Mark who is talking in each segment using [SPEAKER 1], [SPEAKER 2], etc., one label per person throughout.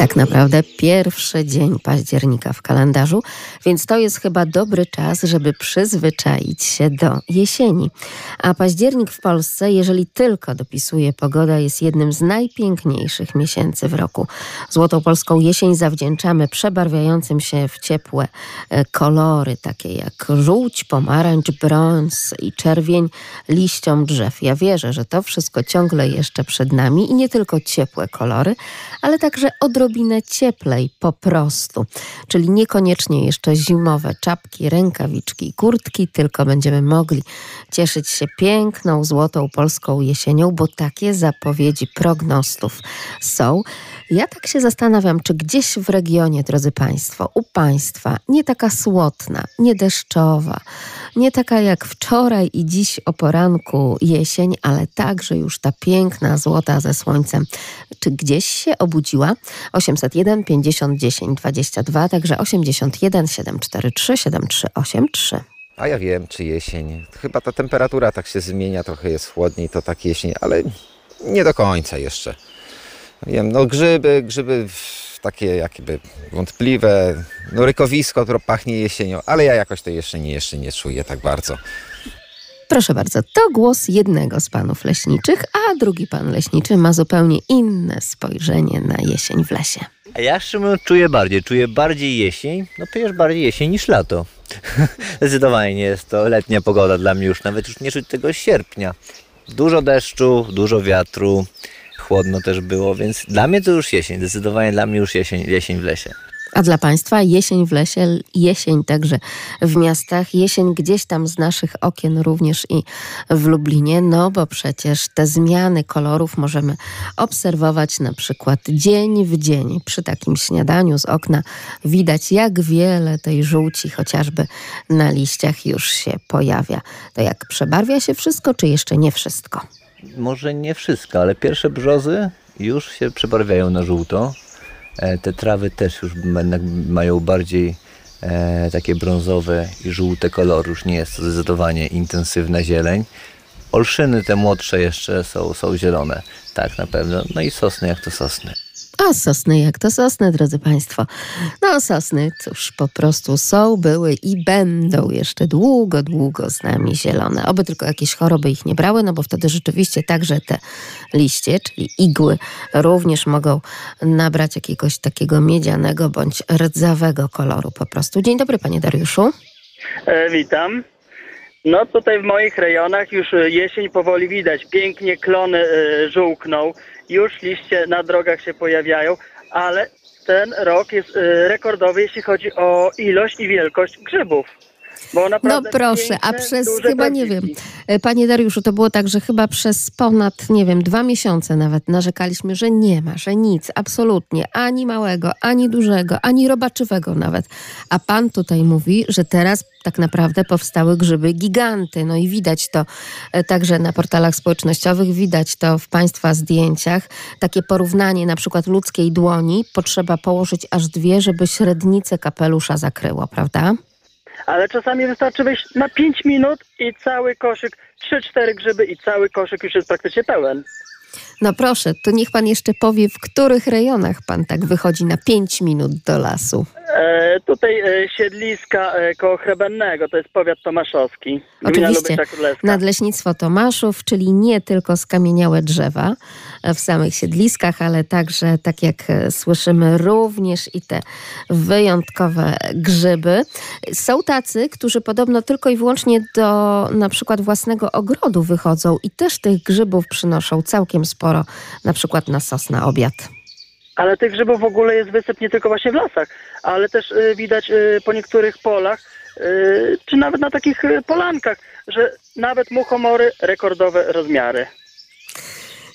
[SPEAKER 1] Tak naprawdę pierwszy dzień października w kalendarzu, więc to jest chyba dobry czas, żeby przyzwyczaić się do jesieni. A październik w Polsce, jeżeli tylko dopisuje pogoda, jest jednym z najpiękniejszych miesięcy w roku. Złotą polską jesień zawdzięczamy przebarwiającym się w ciepłe e, kolory, takie jak żółć, pomarańcz, brąz i czerwień liściom drzew. Ja wierzę, że to wszystko ciągle jeszcze przed nami i nie tylko ciepłe kolory, ale także odrobinę odrobinę cieplej po prostu. Czyli niekoniecznie jeszcze zimowe czapki, rękawiczki i kurtki, tylko będziemy mogli cieszyć się piękną, złotą polską jesienią, bo takie zapowiedzi prognostów są. Ja tak się zastanawiam, czy gdzieś w regionie, drodzy Państwo, u Państwa nie taka słodna, nie deszczowa, nie taka jak wczoraj i dziś o poranku jesień, ale także już ta piękna, złota ze słońcem. Czy gdzieś się obudziła? 801 50 10 22, także 81 743 7383.
[SPEAKER 2] A ja wiem, czy jesień. Chyba ta temperatura tak się zmienia, trochę jest chłodniej, to tak jesień, ale nie do końca jeszcze. Wiem, no grzyby, grzyby takie jakby wątpliwe, no rykowisko, które pachnie jesienią, ale ja jakoś to jeszcze nie, jeszcze nie czuję tak bardzo.
[SPEAKER 1] Proszę bardzo, to głos jednego z panów leśniczych, a drugi pan leśniczy ma zupełnie inne spojrzenie na jesień w lesie.
[SPEAKER 3] A ja szczerze czuję bardziej, czuję bardziej jesień, no przecież bardziej jesień niż lato. Zdecydowanie nie jest to letnia pogoda dla mnie już, nawet już nie czuć tego sierpnia. Dużo deszczu, dużo wiatru, chłodno też było, więc dla mnie to już jesień, zdecydowanie dla mnie już jesień, jesień w lesie.
[SPEAKER 1] A dla Państwa jesień w lesie, jesień także w miastach, jesień gdzieś tam z naszych okien również i w Lublinie, no bo przecież te zmiany kolorów możemy obserwować na przykład dzień w dzień. Przy takim śniadaniu z okna widać, jak wiele tej żółci chociażby na liściach już się pojawia. To jak przebarwia się wszystko, czy jeszcze nie wszystko?
[SPEAKER 3] Może nie wszystko, ale pierwsze brzozy już się przebarwiają na żółto E, te trawy też już mają bardziej e, takie brązowe i żółte kolory. Już nie jest to zdecydowanie intensywna zieleń. Olszyny te młodsze jeszcze są, są zielone. Tak, na pewno. No i sosny jak to sosny.
[SPEAKER 1] A sosny jak to sosny, drodzy Państwo. No sosny, cóż, po prostu są, były i będą jeszcze długo, długo z nami zielone. Oby tylko jakieś choroby ich nie brały, no bo wtedy rzeczywiście także te liście, czyli igły, również mogą nabrać jakiegoś takiego miedzianego bądź rdzawego koloru po prostu. Dzień dobry, panie Dariuszu.
[SPEAKER 4] E, witam. No tutaj w moich rejonach już e, jesień powoli widać. Pięknie klony e, żółkną już liście na drogach się pojawiają, ale ten rok jest y, rekordowy, jeśli chodzi o ilość i wielkość grzybów.
[SPEAKER 1] No proszę, piękne, a przez chyba nie wiem, e, panie Dariuszu, to było tak, że chyba przez ponad, nie wiem, dwa miesiące nawet narzekaliśmy, że nie ma, że nic, absolutnie, ani małego, ani dużego, ani robaczywego nawet. A pan tutaj mówi, że teraz tak naprawdę powstały grzyby giganty. No i widać to e, także na portalach społecznościowych, widać to w państwa zdjęciach. Takie porównanie na przykład ludzkiej dłoni potrzeba położyć aż dwie, żeby średnicę kapelusza zakryło, prawda?
[SPEAKER 4] Ale czasami wystarczy wejść na 5 minut i cały koszyk, 3-4 grzyby i cały koszyk już jest praktycznie pełen.
[SPEAKER 1] No proszę, to niech pan jeszcze powie, w których rejonach pan tak wychodzi na 5 minut do lasu.
[SPEAKER 4] E, tutaj e, siedliska e, koło Chrebennego, to jest powiat tomaszowski.
[SPEAKER 1] Oczywiście, Nadleśnictwo Tomaszów, czyli nie tylko skamieniałe drzewa w samych siedliskach, ale także, tak jak e, słyszymy, również i te wyjątkowe grzyby. Są tacy, którzy podobno tylko i wyłącznie do na przykład własnego ogrodu wychodzą i też tych grzybów przynoszą całkiem sporo, na przykład na sos na obiad.
[SPEAKER 4] Ale tych grzybów w ogóle jest wysyp nie tylko właśnie w lasach, ale też y, widać y, po niektórych polach, y, czy nawet na takich polankach, że nawet muchomory rekordowe rozmiary.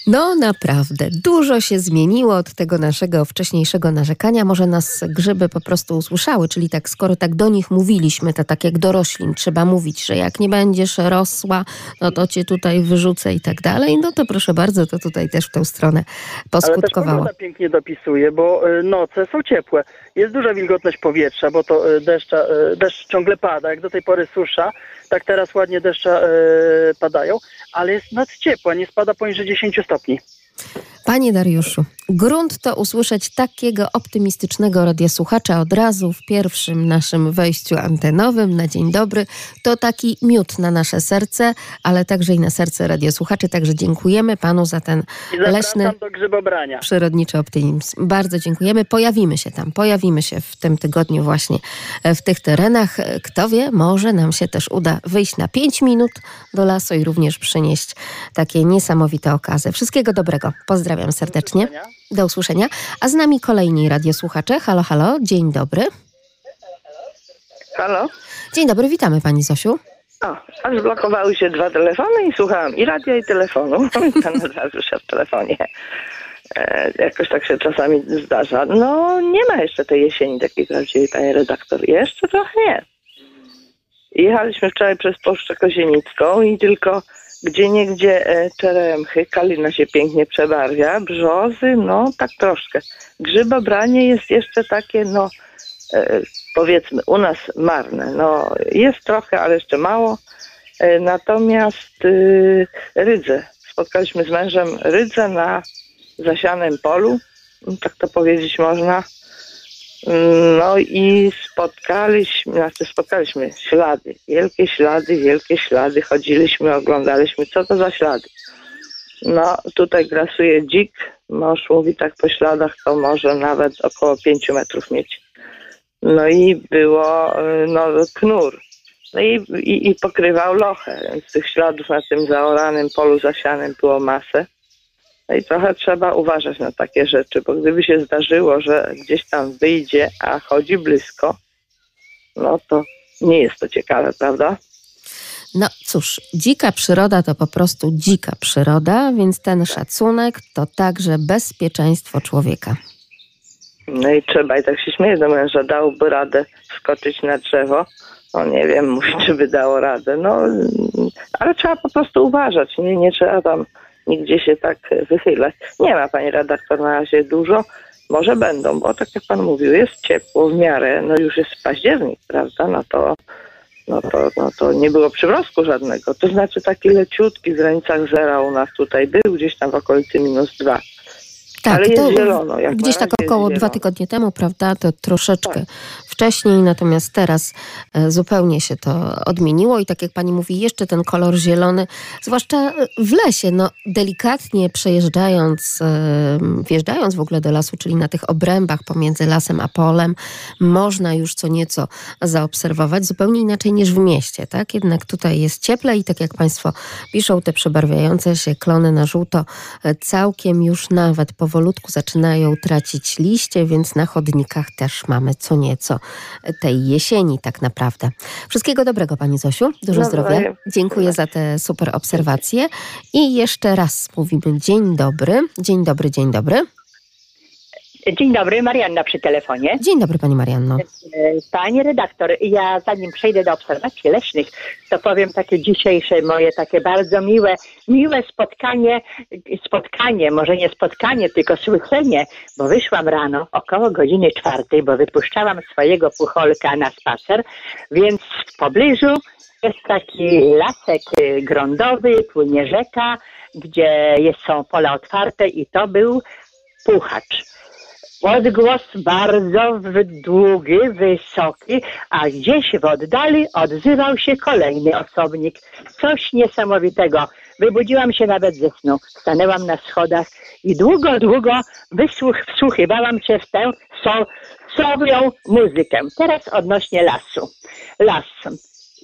[SPEAKER 1] No naprawdę, dużo się zmieniło od tego naszego wcześniejszego narzekania. Może nas grzyby po prostu usłyszały, czyli tak, skoro tak do nich mówiliśmy, to tak jak doroślin, trzeba mówić, że jak nie będziesz rosła, no to cię tutaj wyrzucę i tak dalej. No to proszę bardzo, to tutaj też w tą stronę
[SPEAKER 4] Ale też
[SPEAKER 1] poskutkowało.
[SPEAKER 4] pogoda pięknie dopisuje, bo y, noce są ciepłe. Jest duża wilgotność powietrza, bo to y, deszcza, y, deszcz ciągle pada. Jak do tej pory susza, tak teraz ładnie deszcze y, padają, ale jest noc ciepła, nie spada poniżej 10 stopni.
[SPEAKER 1] Panie Dariuszu, grunt to usłyszeć takiego optymistycznego radiosłuchacza od razu w pierwszym naszym wejściu antenowym na dzień dobry. To taki miód na nasze serce, ale także i na serce radiosłuchaczy. Także dziękujemy panu za ten leśny, przyrodniczy optymizm. Bardzo dziękujemy. Pojawimy się tam, pojawimy się w tym tygodniu właśnie e, w tych terenach. Kto wie, może nam się też uda wyjść na 5 minut do lasu i również przynieść takie niesamowite okazy. Wszystkiego dobrego. Pozdrawiam serdecznie. Do usłyszenia. A z nami kolejni radiosłuchacze. Halo, halo, dzień dobry.
[SPEAKER 5] Halo?
[SPEAKER 1] Dzień dobry, witamy pani Zosiu.
[SPEAKER 5] O, aż blokowały się dwa telefony i słuchałam i radia, i telefonu. Razu szedł w telefonie. E, jakoś tak się czasami zdarza. No, nie ma jeszcze tej jesieni takiej prawdziwej, panie redaktor. Jeszcze trochę nie. Jechaliśmy wczoraj przez Puszczę Kozienicką i tylko gdzie niegdzie e, czeremchy, kalina się pięknie przebarwia, brzozy, no tak troszkę. Grzybobranie jest jeszcze takie, no e, powiedzmy u nas marne. No jest trochę, ale jeszcze mało. E, Natomiast y, rydze. Spotkaliśmy z mężem rydze na zasianym polu, tak to powiedzieć można. No i spotkaliśmy, znaczy spotkaliśmy ślady, wielkie ślady, wielkie ślady. Chodziliśmy, oglądaliśmy, co to za ślady. No tutaj grasuje dzik, mąż mówi tak po śladach, to może nawet około 5 metrów mieć. No i było y, no, knur. No i, i, i pokrywał lochę, więc tych śladów na tym zaoranym polu zasianym było masę. No i trochę trzeba uważać na takie rzeczy, bo gdyby się zdarzyło, że gdzieś tam wyjdzie, a chodzi blisko, no to nie jest to ciekawe, prawda?
[SPEAKER 1] No cóż, dzika przyroda to po prostu dzika przyroda, więc ten szacunek to także bezpieczeństwo człowieka.
[SPEAKER 5] No i trzeba, i tak się śmieje do męża, dałby radę skoczyć na drzewo. No nie wiem, mówi, czy by dało radę. No, ale trzeba po prostu uważać, nie, nie trzeba tam nigdzie się tak wychylać. Nie ma pani redaktor na razie dużo. Może będą, bo tak jak pan mówił, jest ciepło w miarę, no już jest październik, prawda? No to, no to, no to nie było przymrozku żadnego. To znaczy taki leciutki w granicach zera u nas tutaj był, gdzieś tam w okolicy minus dwa.
[SPEAKER 1] Tak,
[SPEAKER 5] Ale jest
[SPEAKER 1] to
[SPEAKER 5] zielono,
[SPEAKER 1] gdzieś tak około dwa tygodnie temu, prawda? To troszeczkę
[SPEAKER 5] Tak.
[SPEAKER 1] wcześniej, natomiast teraz e, zupełnie się to odmieniło i tak jak pani mówi, jeszcze ten kolor zielony, zwłaszcza e, w lesie, no delikatnie przejeżdżając, e, wjeżdżając w ogóle do lasu, czyli na tych obrębach pomiędzy lasem a polem, można już co nieco zaobserwować, zupełnie inaczej niż w mieście, tak? Jednak tutaj jest cieplej i tak jak państwo piszą, te przebarwiające się klony na żółto całkiem już nawet powolutku zaczynają tracić liście, więc na chodnikach też mamy co nieco tej jesieni tak naprawdę. Wszystkiego dobrego Pani Zosiu, dużo zdrowia.
[SPEAKER 5] Nawzajem.
[SPEAKER 1] Dziękuję za te super obserwacje i jeszcze raz mówimy dzień dobry, dzień dobry, dzień dobry.
[SPEAKER 6] Dzień dobry, Marianna przy telefonie.
[SPEAKER 1] Dzień dobry Pani Marianno.
[SPEAKER 6] E, Panie redaktor, ja zanim przejdę do obserwacji leśnych, to powiem takie dzisiejsze moje takie bardzo miłe, miłe spotkanie, spotkanie, może nie spotkanie, tylko słyszenie, bo wyszłam rano około godziny czwartej, bo wypuszczałam swojego pucholka na spacer, więc w pobliżu jest taki lasek y, grądowy, płynie rzeka, gdzie jest, są pola otwarte i to był puchacz. Odgłos bardzo długi, wysoki, a gdzieś w oddali odzywał się kolejny osobnik. Coś niesamowitego. Wybudziłam się nawet ze snu. Stanęłam na schodach i długo, długo wysłuch, wsłuchiwałam się w tę so, sowią muzykę. Teraz odnośnie lasu. Las.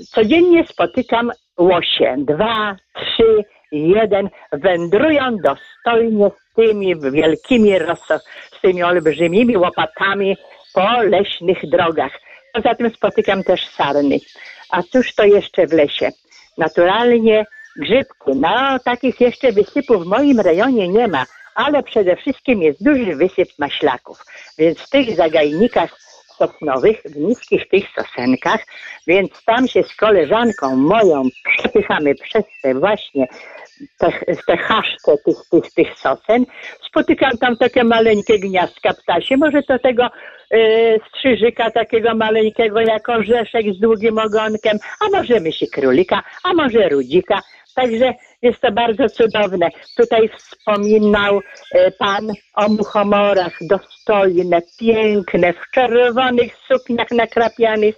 [SPEAKER 6] Codziennie spotykam łosie. Dwa, trzy, jeden. Wędrują dostojnie tymi wielkimi, roso, z tymi olbrzymimi łopatami po leśnych drogach. Poza tym spotykam też sarny. A cóż to jeszcze w lesie? Naturalnie grzybki. No, takich jeszcze wysypów w moim rejonie nie ma, ale przede wszystkim jest duży wysyp maślaków. Więc w tych zagajnikach sosnowych, w niskich tych sosenkach, więc tam się z koleżanką moją przepychamy przez te właśnie te, te tych, tych, tych sosen. Spotykam tam takie maleńkie gniazdka ptasie, może to tego e, strzyżyka takiego maleńkiego jak orzeszek z długim ogonkiem, a może myśli królika, a może rudzika. Także jest to bardzo cudowne. Tutaj wspominał e, Pan o muchomorach dostojne, piękne, w czerwonych sukniach nakrapianych.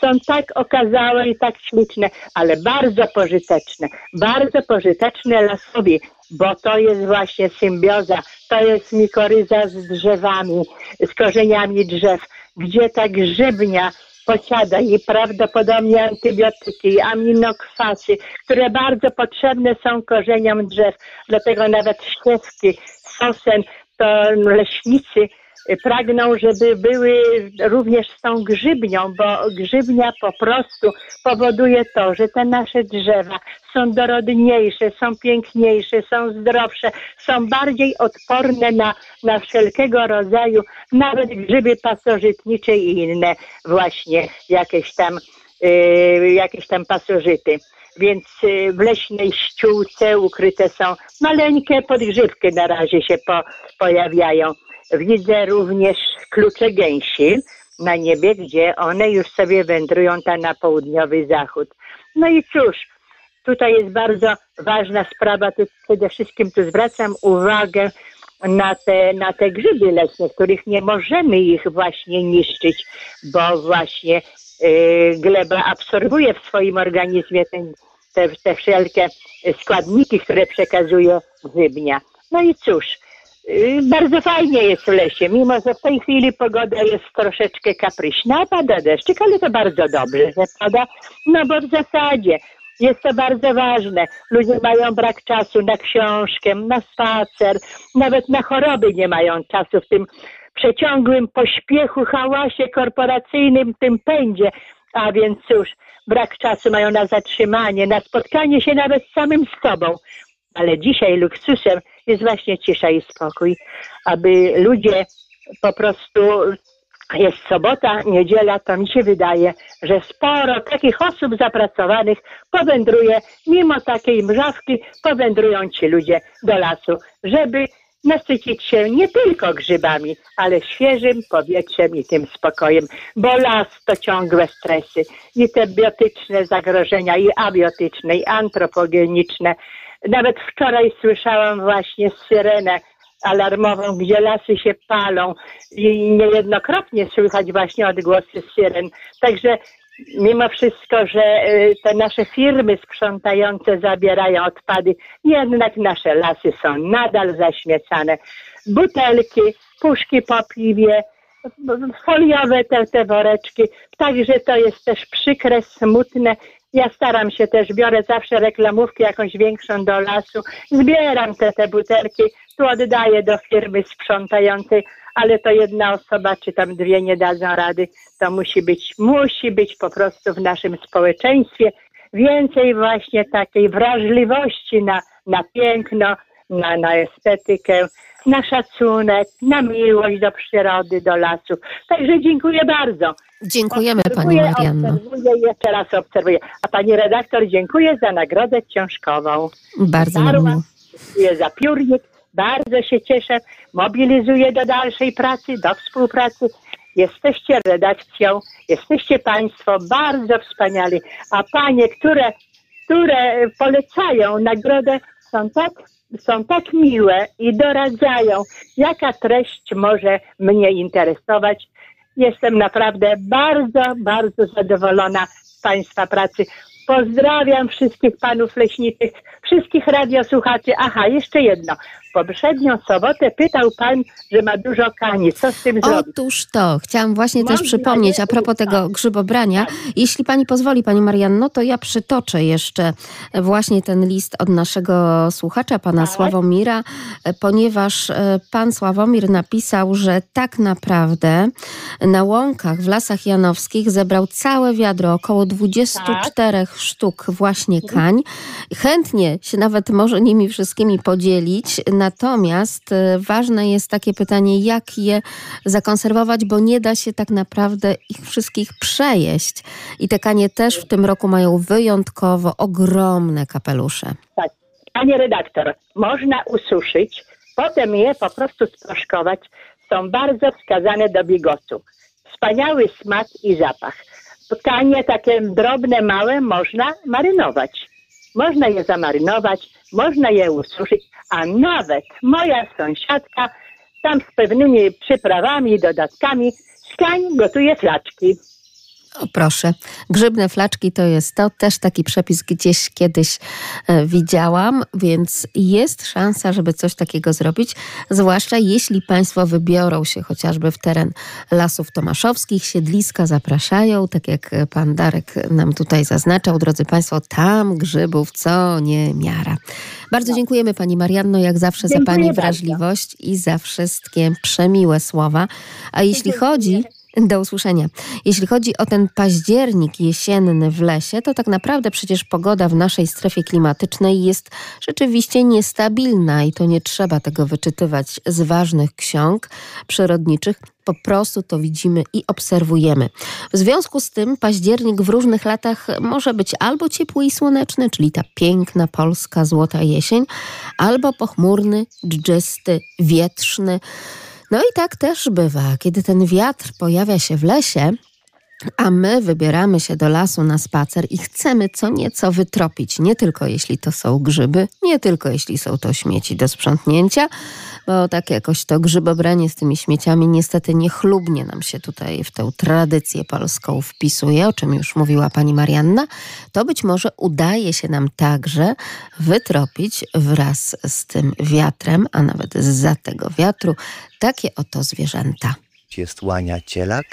[SPEAKER 6] Są tak okazałe i tak śliczne, ale bardzo pożyteczne. Bardzo pożyteczne lasowi, bo to jest właśnie symbioza, to jest mikoryza z drzewami, z korzeniami drzew, gdzie ta grzybnia posiada i prawdopodobnie antybiotyki, aminokwasy, które bardzo potrzebne są korzeniom drzew. Dlatego nawet ścieżki, sosen, to leśnicy pragną, żeby były również z tą grzybnią, bo grzybnia po prostu powoduje to, że te nasze drzewa są dorodniejsze, są piękniejsze, są zdrowsze, są bardziej odporne na, na wszelkiego rodzaju, nawet grzyby pasożytnicze i inne właśnie jakieś tam, yy, jakieś tam pasożyty więc y, w leśnej ściółce ukryte są maleńkie podgrzybki na razie się po, pojawiają. Widzę również klucze gęsi na niebie, gdzie one już sobie wędrują tam na południowy zachód. No i cóż, tutaj jest bardzo ważna sprawa, tu przede wszystkim tu zwracam uwagę na te, na te grzyby leśne, których nie możemy ich właśnie niszczyć, bo właśnie yy, gleba absorbuje w swoim organizmie ten, te, te wszelkie składniki, które przekazuje grzybnia. No i cóż, bardzo fajnie jest w lesie, mimo że w tej chwili pogoda jest troszeczkę kapryśna, pada deszczyk, ale to bardzo dobrze, że pada, no bo w zasadzie jest to bardzo ważne. Ludzie mają brak czasu na książkę, na spacer, nawet na choroby nie mają czasu w tym przeciągłym pośpiechu, hałasie korporacyjnym, tym pędzie. A więc cóż, brak czasu mają na zatrzymanie, na spotkanie się nawet z samym sobą. Ale dzisiaj luksusem jest właśnie cisza i spokój, aby ludzie po prostu jest sobota, niedziela, to mi się wydaje, że sporo takich osób zapracowanych powędruje, mimo takiej mrzawki, powędrują ci ludzie do lasu, żeby nasycić się nie tylko grzybami, ale świeżym powietrzem i tym spokojem, bo las to ciągłe stresy i te biotyczne zagrożenia, i abiotyczne, i antropogeniczne, nawet wczoraj słyszałam właśnie syrenę alarmową, gdzie lasy się palą i niejednokrotnie słychać właśnie odgłosy syren. Także mimo wszystko, że y, te nasze firmy sprzątające zabierają odpady, jednak nasze lasy są nadal zaśmiecane. Butelki, puszki po piwie, foliowe te, te woreczki. Także to jest też przykre, smutne ja staram się też, biorę zawsze reklamówkę jakąś większą do lasu, zbieram te, te butelki, tu oddaję do firmy sprzątającej, ale to jedna osoba, czy tam dwie nie dadzą rady. To musi być, musi być po prostu w naszym społeczeństwie więcej właśnie takiej wrażliwości na, na piękno, na, na estetykę, na szacunek, na miłość do przyrody, do lasów. Także dziękuję bardzo.
[SPEAKER 1] Dziękujemy Pani Marianno.
[SPEAKER 6] Obserwuję, jeszcze raz obserwuję. A Pani redaktor, dziękuję za nagrodę książkową.
[SPEAKER 1] Bardzo miło.
[SPEAKER 6] Dziękuję za piórnik. Bardzo się cieszę. Mobilizuję do dalszej pracy, do współpracy. Jesteście redakcją, jesteście Państwo bardzo wspaniali. A Panie, które, które polecają nagrodę, są tak są tak miłe i doradzają, jaka treść może mnie interesować. Jestem naprawdę bardzo, bardzo zadowolona z Państwa pracy. Pozdrawiam wszystkich panów leśniczych, wszystkich radiosłuchaczy. Aha, jeszcze jedno. Poprzednią sobotę pytał pan, że ma dużo kani. Co z tym zrobić?
[SPEAKER 1] Otóż to, chciałam właśnie też
[SPEAKER 6] Można
[SPEAKER 1] przypomnieć
[SPEAKER 6] je
[SPEAKER 1] a propos tego
[SPEAKER 6] uznać.
[SPEAKER 1] grzybobrania. Jeśli pani pozwoli, pani Marianno, to ja przytoczę jeszcze właśnie ten list od naszego słuchacza, pana
[SPEAKER 6] Tak.
[SPEAKER 1] Sławomira, ponieważ e, pan Sławomir napisał, że tak naprawdę na łąkach w Lasach Janowskich zebrał całe wiadro, około 24 sztuk właśnie kań. Chętnie się nawet może nimi wszystkimi podzielić, natomiast e, ważne jest takie pytanie, jak je zakonserwować, bo nie da się tak naprawdę ich wszystkich przejeść. I te kanie też w tym roku mają wyjątkowo ogromne kapelusze.
[SPEAKER 6] Tak. Panie redaktor, można ususzyć, potem je po prostu sproszkować. Są bardzo wskazane do bigosu. Wspaniały smak i zapach. Kanie takie drobne, małe można marynować. Można je zamarynować, można je ususzyć, a nawet moja sąsiadka tam z pewnymi przyprawami i dodatkami z kań gotuje flaczki.
[SPEAKER 1] O proszę, grzybne flaczki to jest to, też taki przepis gdzieś kiedyś e, widziałam, więc jest szansa, żeby coś takiego zrobić, zwłaszcza jeśli Państwo wybiorą się chociażby w teren Lasów Tomaszowskich, siedliska zapraszają, tak jak Pan Darek nam tutaj zaznaczał, drodzy Państwo, tam grzybów co nie miara. Bardzo dziękujemy Pani Marianno, jak zawsze za
[SPEAKER 6] Dziękuję
[SPEAKER 1] Pani
[SPEAKER 6] bardzo.
[SPEAKER 1] wrażliwość i za wszystkie przemiłe słowa. A jeśli chodzi... Do usłyszenia. Jeśli chodzi o ten październik jesienny w lesie, to tak naprawdę przecież pogoda w naszej strefie klimatycznej jest rzeczywiście niestabilna i to nie trzeba tego wyczytywać z ważnych ksiąg przyrodniczych. Po prostu to widzimy i obserwujemy. W związku z tym październik w różnych latach może być albo ciepły i słoneczny, czyli ta piękna polska złota jesień, albo pochmurny, dżdżysty, wietrzny. No i tak też bywa, kiedy ten wiatr pojawia się w lesie, a my wybieramy się do lasu na spacer i chcemy co nieco wytropić, nie tylko jeśli to są grzyby, nie tylko jeśli są to śmieci do sprzątnięcia, bo tak jakoś to grzybobranie z tymi śmieciami niestety niechlubnie nam się tutaj w tę tradycję polską wpisuje, o czym już mówiła pani Marianna, to być może udaje się nam także wytropić wraz z tym wiatrem, a nawet zza tego wiatru, takie oto zwierzęta.
[SPEAKER 3] Jest łania cielak,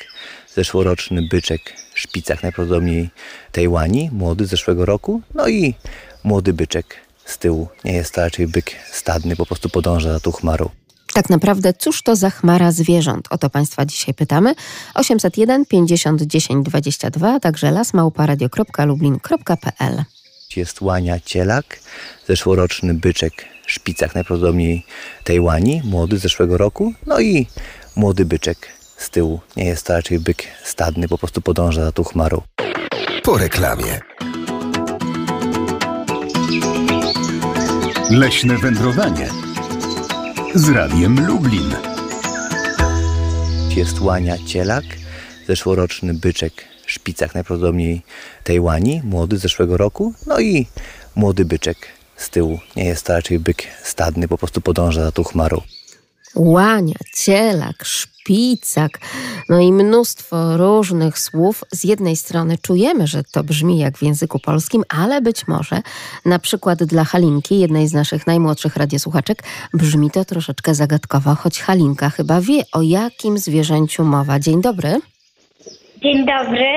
[SPEAKER 3] zeszłoroczny byczek szpicach, najprawdopodobniej tej łani, młody z zeszłego roku, no i młody byczek z tyłu. Nie jest to raczej byk stadny, po prostu podąża za tą chmarą.
[SPEAKER 1] Tak naprawdę, cóż to za chmara zwierząt? O to Państwa dzisiaj pytamy. 801 50 10 22, a także lasmałparadio.lublin.pl
[SPEAKER 3] Jest łania cielak, zeszłoroczny byczek szpicach, najprawdopodobniej tej łani, młody z zeszłego roku, no i młody byczek z tyłu. Nie jest to raczej byk stadny, po prostu podąża za tą chmarą.
[SPEAKER 7] Po reklamie. Leśne wędrowanie z Radiem Lublin.
[SPEAKER 3] Jest łania cielak, zeszłoroczny byczek szpicach, najprawdopodobniej tej łani, młody z zeszłego roku, no i młody byczek z tyłu. Nie jest to raczej byk stadny, po prostu podąża za tą chmarą.
[SPEAKER 1] Łania, cielak, szpicak, no i mnóstwo różnych słów. Z jednej strony czujemy, że to brzmi jak w języku polskim, ale być może na przykład dla Halinki, jednej z naszych najmłodszych radiosłuchaczek, brzmi to troszeczkę zagadkowo, choć Halinka chyba wie, o jakim zwierzęciu mowa. Dzień dobry.
[SPEAKER 8] Dzień dobry.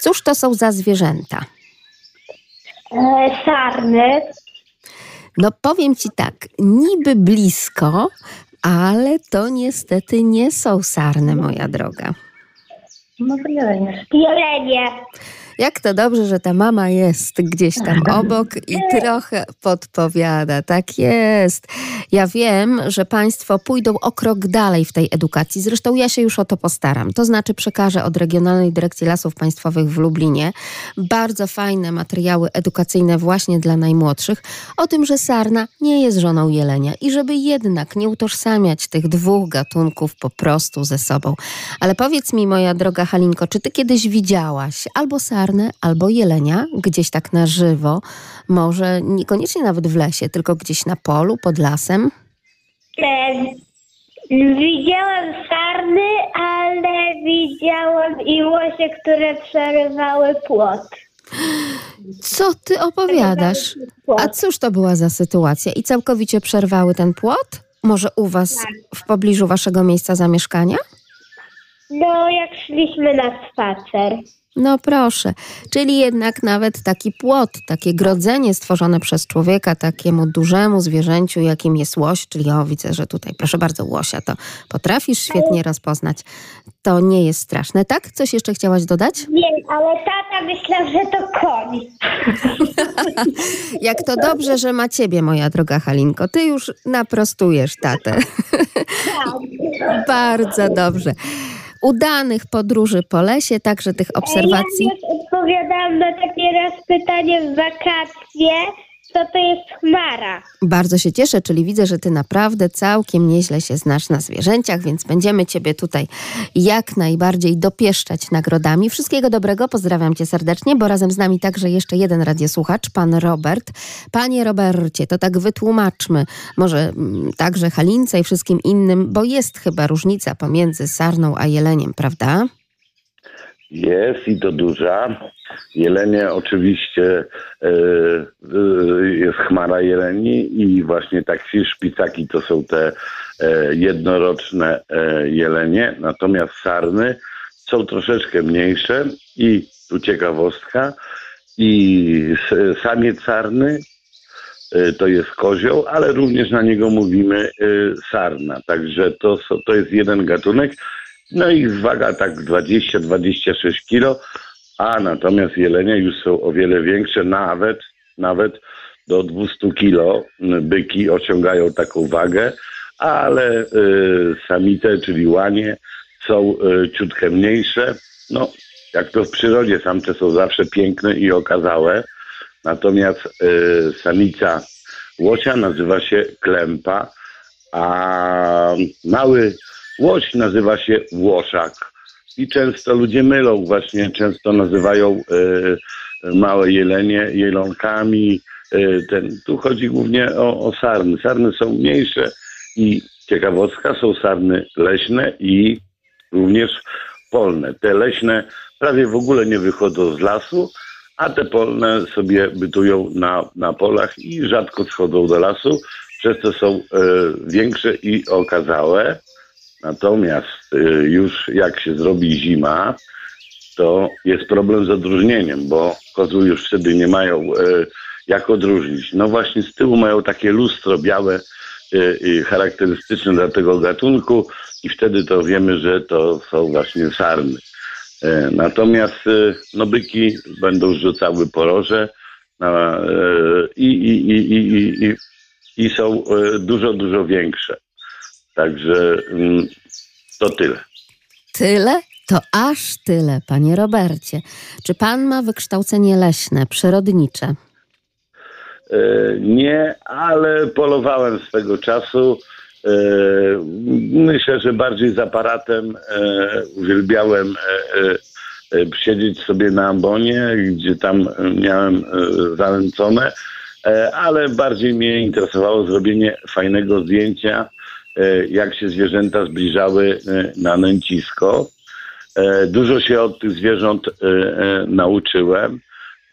[SPEAKER 1] Cóż to są za zwierzęta?
[SPEAKER 8] E, sarny.
[SPEAKER 1] No powiem ci tak, niby blisko, ale to niestety nie są sarny, moja droga.
[SPEAKER 8] Jelenie.
[SPEAKER 1] Jak to dobrze, że ta mama jest gdzieś tam obok i trochę podpowiada. Tak jest. Ja wiem, że Państwo pójdą o krok dalej w tej edukacji. Zresztą ja się już o to postaram. To znaczy przekażę od Regionalnej Dyrekcji Lasów Państwowych w Lublinie bardzo fajne materiały edukacyjne właśnie dla najmłodszych o tym, że sarna nie jest żoną jelenia i żeby jednak nie utożsamiać tych dwóch gatunków po prostu ze sobą. Ale powiedz mi, moja droga Halinko, czy ty kiedyś widziałaś albo sarnę, albo jelenia gdzieś tak na żywo? Może niekoniecznie nawet w lesie, tylko gdzieś na polu, pod lasem?
[SPEAKER 8] Widziałam sarny, ale widziałam i łosie, które przerywały płot.
[SPEAKER 1] Co ty opowiadasz? A cóż to była za sytuacja? I całkowicie przerwały ten płot? Może u was w pobliżu waszego miejsca zamieszkania?
[SPEAKER 8] No, jak szliśmy na spacer.
[SPEAKER 1] No proszę, czyli jednak nawet taki płot, takie grodzenie stworzone przez człowieka takiemu dużemu zwierzęciu, jakim jest łoś, czyli o widzę, że tutaj proszę bardzo łosia, to potrafisz świetnie rozpoznać. To nie jest straszne, tak? Coś jeszcze chciałaś dodać?
[SPEAKER 8] Nie, ale tata myślał, że to koń.
[SPEAKER 1] Jak to dobrze, że ma ciebie, moja droga Halinko. Ty już naprostujesz tatę. Bardzo dobrze. Udanych podróży po lesie, także tych obserwacji.
[SPEAKER 8] Ja odpowiadałam na takie raz pytanie w wakacje, co to jest chmara.
[SPEAKER 1] Bardzo się cieszę, czyli widzę, że ty naprawdę całkiem nieźle się znasz na zwierzęciach, więc będziemy ciebie tutaj jak najbardziej dopieszczać nagrodami. Wszystkiego dobrego, pozdrawiam cię serdecznie, bo razem z nami także jeszcze jeden radiosłuchacz, pan Robert. Panie Robercie, to tak wytłumaczmy, może mm, także Halince i wszystkim innym, bo jest chyba różnica pomiędzy sarną a jeleniem, prawda?
[SPEAKER 9] Jest i to duża. Jelenie oczywiście e, e, jest chmara jeleni i właśnie taksi szpicaki to są te e, jednoroczne jelenie, natomiast sarny są troszeczkę mniejsze i tu ciekawostka i samiec sarny to jest kozioł, ale również na niego mówimy sarna, także to, to jest jeden gatunek. No i waga tak 20-26 kilo, a natomiast jelenie już są o wiele większe, nawet, nawet do 200 kilo byki osiągają taką wagę, ale y, samice, czyli łanie są y, ciutkę mniejsze. No, jak to w przyrodzie, samce są zawsze piękne i okazałe, natomiast y, samica łosia nazywa się klępa, a mały łoś nazywa się łoszak. I często ludzie mylą właśnie, często nazywają e, małe jelenie jelonkami. E, ten, tu chodzi głównie o, o sarny. Sarny są mniejsze i ciekawostka, są sarny leśne i również polne. Te leśne prawie w ogóle nie wychodzą z lasu, a te polne sobie bytują na, na polach i rzadko schodzą do lasu, przez to są e, większe i okazałe. Natomiast y, już jak się zrobi zima, to jest problem z odróżnieniem, bo kozły już wtedy nie mają y, jak odróżnić. No właśnie z tyłu mają takie lustro białe, y, charakterystyczne dla tego gatunku i wtedy to wiemy, że to są właśnie sarny. E, Natomiast no byki będą rzucały poroże e, i, i, i, i, i, i, i są e, dużo, dużo większe. Także mm, to tyle.
[SPEAKER 1] Tyle? To aż tyle, panie Robercie. Czy pan ma wykształcenie leśne, przyrodnicze?
[SPEAKER 9] E, Nie, ale polowałem swego czasu. E, Myślę, że bardziej z aparatem e, uwielbiałem siedzieć sobie na ambonie, gdzie tam miałem e, zanęcone, e, ale bardziej mnie interesowało zrobienie fajnego zdjęcia, jak się zwierzęta zbliżały e, na nęcisko. E, Dużo się od tych zwierząt e, e, nauczyłem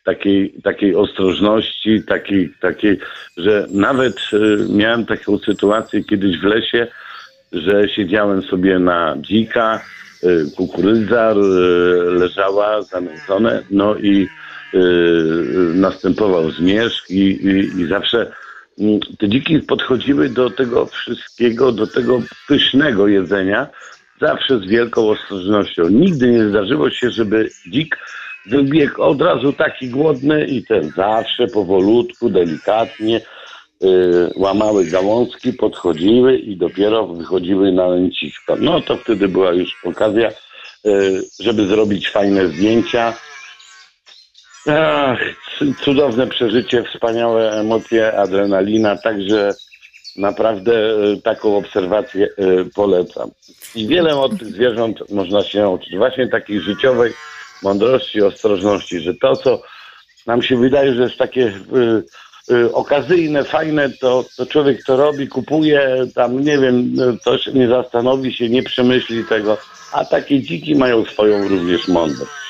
[SPEAKER 9] takiej, takiej ostrożności, takiej, takiej, że nawet miałem taką sytuację kiedyś w lesie, że siedziałem sobie na dzika, kukurydza leżała zanęcone, no i następował zmierzch i, i, i zawsze te dziki podchodziły do tego wszystkiego, do tego pysznego jedzenia, zawsze z wielką ostrożnością. Nigdy nie zdarzyło się, żeby dzik wybiegł od razu taki głodny i ten zawsze powolutku, delikatnie y, łamały gałązki, podchodziły i dopiero wychodziły na lęcisko. No to wtedy była już okazja, y, żeby zrobić fajne zdjęcia. Ach, cudowne przeżycie, wspaniałe emocje, adrenalina, także naprawdę y, taką obserwację y, polecam. I wiele od tych zwierząt można się nauczyć. Właśnie takiej życiowej mądrości, ostrożności, że to, co nam się wydaje, że jest takie y, y, okazyjne, fajne, to, to człowiek to robi, kupuje, tam nie wiem, się nie zastanowi się, nie przemyśli tego, a takie dziki mają swoją również mądrość.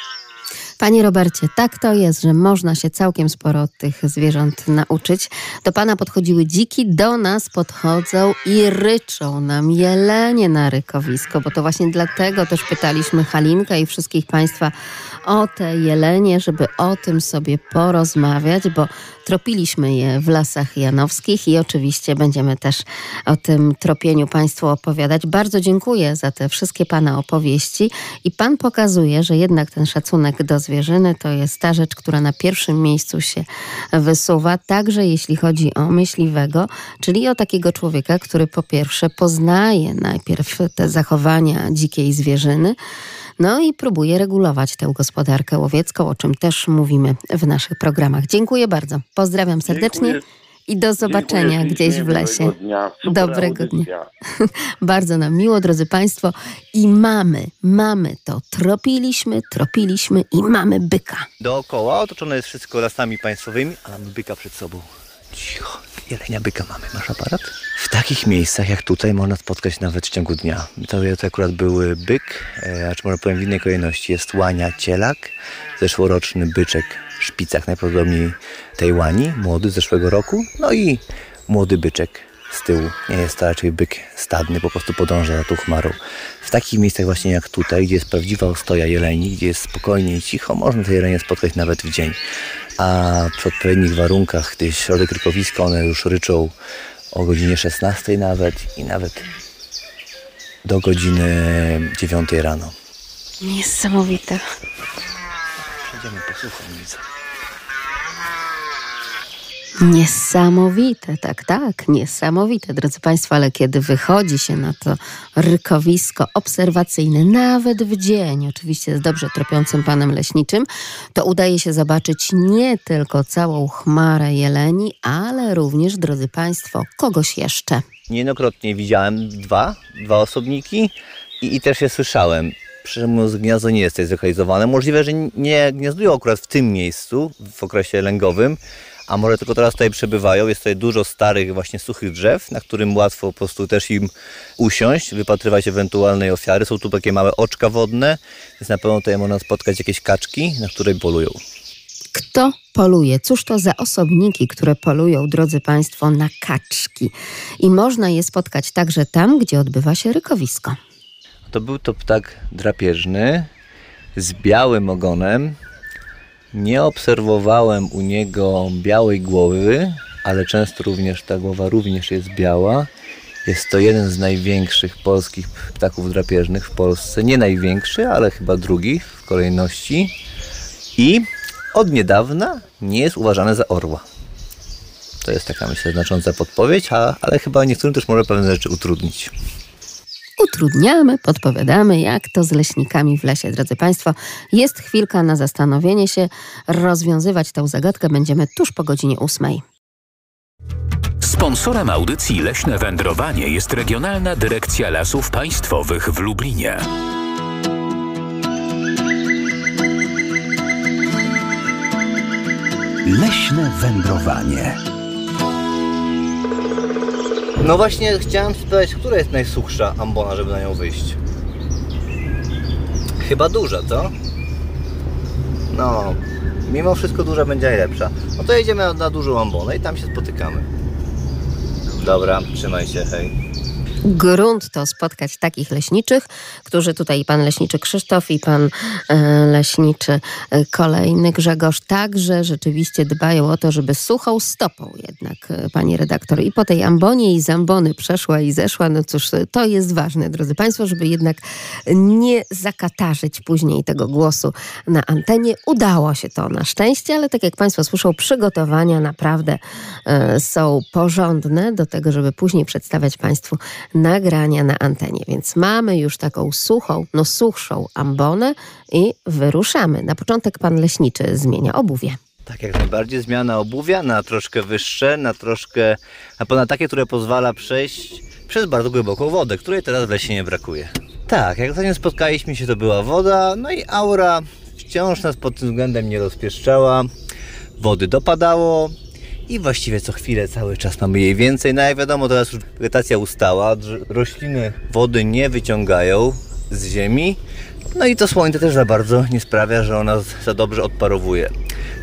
[SPEAKER 1] Panie Robercie, tak to jest, że można się całkiem sporo tych zwierząt nauczyć. Do pana podchodziły dziki, do nas podchodzą i ryczą nam jelenie na rykowisko, bo to właśnie dlatego też pytaliśmy Halinkę i wszystkich państwa o te jelenie, żeby o tym sobie porozmawiać, bo tropiliśmy je w lasach janowskich i oczywiście będziemy też o tym tropieniu Państwu opowiadać. Bardzo dziękuję za te wszystkie Pana opowieści i Pan pokazuje, że jednak ten szacunek do zwierzyny to jest ta rzecz, która na pierwszym miejscu się wysuwa, także jeśli chodzi o myśliwego, czyli o takiego człowieka, który po pierwsze poznaje najpierw te zachowania dzikiej zwierzyny, no i próbuje regulować tę gospodarkę łowiecką, o czym też mówimy w naszych programach. Dziękuję bardzo. Pozdrawiam serdecznie.
[SPEAKER 9] Dziękuję.
[SPEAKER 1] I do zobaczenia
[SPEAKER 9] Dziękuję
[SPEAKER 1] gdzieś w lesie.
[SPEAKER 9] miłego dnia.
[SPEAKER 1] Dobrego dnia. Bardzo nam miło, drodzy Państwo. I mamy, mamy to. Tropiliśmy, tropiliśmy i mamy byka.
[SPEAKER 3] Dookoła otoczone jest wszystko lasami państwowymi, a mamy byka przed sobą. Cicho, jelenia byka mamy. Masz aparat? W takich miejscach jak tutaj można spotkać nawet w ciągu dnia. To, to akurat był byk, e, a czy może powiem w innej kolejności. Jest łania cielak, zeszłoroczny byczek szpicak, najprawdopodobniej tej łani, młody z zeszłego roku, no i młody byczek z tyłu. Nie jest to raczej byk stadny, po prostu podąża za tą chmarą. W takich miejscach właśnie jak tutaj, gdzie jest prawdziwa ostoja jeleni, gdzie jest spokojnie i cicho, można te jelenie spotkać nawet w dzień. A przy odpowiednich warunkach, gdy środek rykowiska, one już ryczą o godzinie 16 nawet i nawet do godziny 9 rano.
[SPEAKER 1] Niesamowite.
[SPEAKER 3] Przejdziemy po słuchawnicę.
[SPEAKER 1] Niesamowite, tak, tak, niesamowite, drodzy Państwo, ale kiedy wychodzi się na to rykowisko obserwacyjne, nawet w dzień, oczywiście z dobrze tropiącym panem leśniczym, to udaje się zobaczyć nie tylko całą chmarę jeleni, ale również, drodzy Państwo, kogoś jeszcze.
[SPEAKER 3] Niejednokrotnie widziałem dwa, dwa osobniki i, i też je słyszałem. Szczerze mówiąc, gniazdo nie jest tutaj zlokalizowane. Możliwe, że nie gniazdują akurat w tym miejscu, w okresie lęgowym, a może tylko teraz tutaj przebywają. Jest tutaj dużo starych, właśnie suchych drzew, na którym łatwo po prostu też im usiąść, wypatrywać ewentualnej ofiary. Są tu takie małe oczka wodne, więc na pewno tutaj można spotkać jakieś kaczki, na które polują.
[SPEAKER 1] Kto poluje? Cóż to za osobniki, które polują, drodzy Państwo, na kaczki? I można je spotkać także tam, gdzie odbywa się rykowisko.
[SPEAKER 3] To był to ptak drapieżny z białym ogonem. Nie obserwowałem u niego białej głowy, ale często również ta głowa również jest biała. Jest to jeden z największych polskich ptaków drapieżnych w Polsce. Nie największy, ale chyba drugi w kolejności. I od niedawna nie jest uważany za orła. To jest taka, myślę, znacząca podpowiedź, ale chyba niektórym też może pewne rzeczy utrudnić.
[SPEAKER 1] Utrudniamy, podpowiadamy, jak to z leśnikami w lesie, drodzy Państwo. Jest chwilka na zastanowienie się. Rozwiązywać tę zagadkę będziemy tuż po godzinie ósmej.
[SPEAKER 10] Sponsorem audycji Leśne Wędrowanie jest Regionalna Dyrekcja Lasów Państwowych w Lublinie.
[SPEAKER 7] Leśne wędrowanie.
[SPEAKER 3] No właśnie chciałem spytać, która jest najsuchsza ambona, żeby na nią wyjść? Chyba duża, co? No, mimo wszystko duża będzie najlepsza. No to jedziemy na, na dużą ambonę i tam się spotykamy. Dobra, trzymaj się, hej.
[SPEAKER 1] Grunt to spotkać takich leśniczych, którzy tutaj pan leśniczy Krzysztof i pan e, leśniczy e, kolejny Grzegorz także rzeczywiście dbają o to, żeby suchą stopą jednak e, pani redaktor i po tej ambonie i z ambony przeszła i zeszła. No cóż, to jest ważne, drodzy państwo, żeby jednak nie zakatarzyć później tego głosu na antenie. Udało się to na szczęście, ale tak jak państwo słyszą, przygotowania naprawdę są porządne do tego, żeby później przedstawiać państwu nagrania na antenie. Więc mamy już taką suchą, no suchszą ambonę i wyruszamy. Na początek pan leśniczy zmienia obuwie.
[SPEAKER 3] Tak jak najbardziej zmiana obuwia na troszkę wyższe, na troszkę, na ponad takie, które pozwala przejść przez bardzo głęboką wodę, której teraz w lesie nie brakuje. Tak, jak ostatnio spotkaliśmy się, to była woda, no i aura wciąż nas pod tym względem nie rozpieszczała. Wody dopadało i właściwie co chwilę cały czas mamy jej więcej. No jak wiadomo, teraz już wegetacja ustała, rośliny wody nie wyciągają, z ziemi. No i to słońce też za bardzo nie sprawia, że ona za dobrze odparowuje.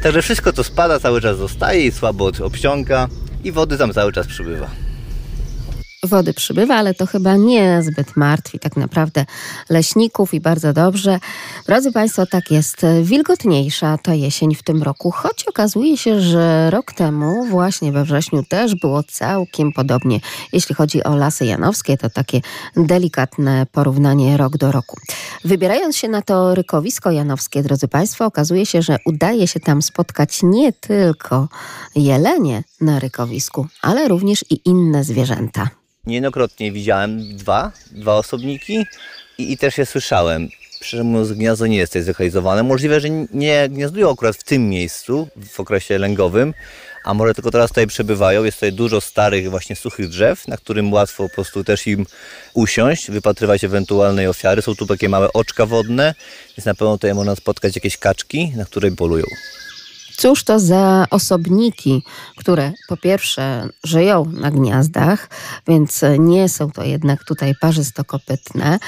[SPEAKER 3] Także wszystko co spada cały czas zostaje i słabo obciąga i wody tam cały czas przybywa
[SPEAKER 1] wody przybywa, ale to chyba nie zbyt martwi tak naprawdę leśników i bardzo dobrze. Drodzy Państwo, tak jest. Wilgotniejsza ta jesień w tym roku, choć okazuje się, że rok temu, właśnie we wrześniu, też było całkiem podobnie. Jeśli chodzi o lasy janowskie, to takie delikatne porównanie rok do roku. Wybierając się na to rykowisko janowskie, drodzy Państwo, okazuje się, że udaje się tam spotkać nie tylko jelenie na rykowisku, ale również i inne zwierzęta.
[SPEAKER 3] Niejednokrotnie widziałem dwa, dwa osobniki i, i też je słyszałem. Szczerze mówiąc, gniazdo nie jest tutaj zlokalizowane. Możliwe, że nie gniazdują akurat w tym miejscu, w okresie lęgowym, a może tylko teraz tutaj przebywają. Jest tutaj dużo starych, właśnie suchych drzew, na którym łatwo po prostu też im usiąść, wypatrywać ewentualnej ofiary. Są tu takie małe oczka wodne, więc na pewno tutaj można spotkać jakieś kaczki, na które polują.
[SPEAKER 1] Cóż to za osobniki, które po pierwsze żyją na gniazdach, więc nie są to jednak tutaj parzystokopytne.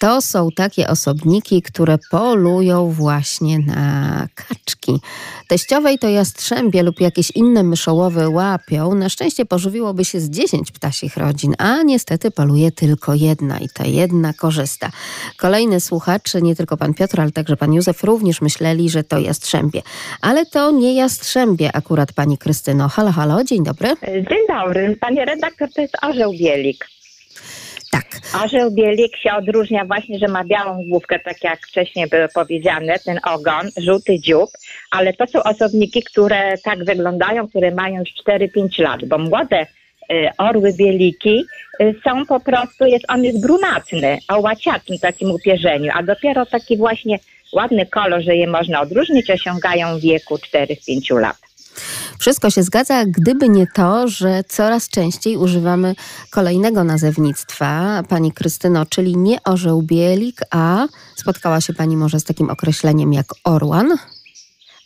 [SPEAKER 1] To są takie osobniki, które polują właśnie na kaczki. Teściowej to jastrzębie lub jakieś inne myszołowy łapią. Na szczęście pożywiłoby się z 10 ptasich rodzin, a niestety poluje tylko jedna i ta jedna korzysta. Kolejny słuchacz, nie tylko pan Piotr, ale także pan Józef również myśleli, że to jastrzębie. Ale to nie jastrzębie akurat pani Krystyno. Halo, halo, dzień dobry.
[SPEAKER 11] Dzień dobry. Panie redaktor, to jest orzeł bielik.
[SPEAKER 1] Tak.
[SPEAKER 11] Orzeł bielik się odróżnia właśnie, że ma białą główkę, tak jak wcześniej było powiedziane, ten ogon, żółty dziób, ale to są osobniki, które tak wyglądają, które mają już 4-5 lat, bo młode y, orły bieliki y, są po prostu, jest, on jest brunatny, o łaciaczym takim upierzeniu, a dopiero taki właśnie ładny kolor, że je można odróżnić, osiągają w wieku 4-5 lat.
[SPEAKER 1] Wszystko się zgadza, gdyby nie to, że coraz częściej używamy kolejnego nazewnictwa, pani Krystyno, czyli nie orzeł bielik, a spotkała się pani może z takim określeniem jak orłan?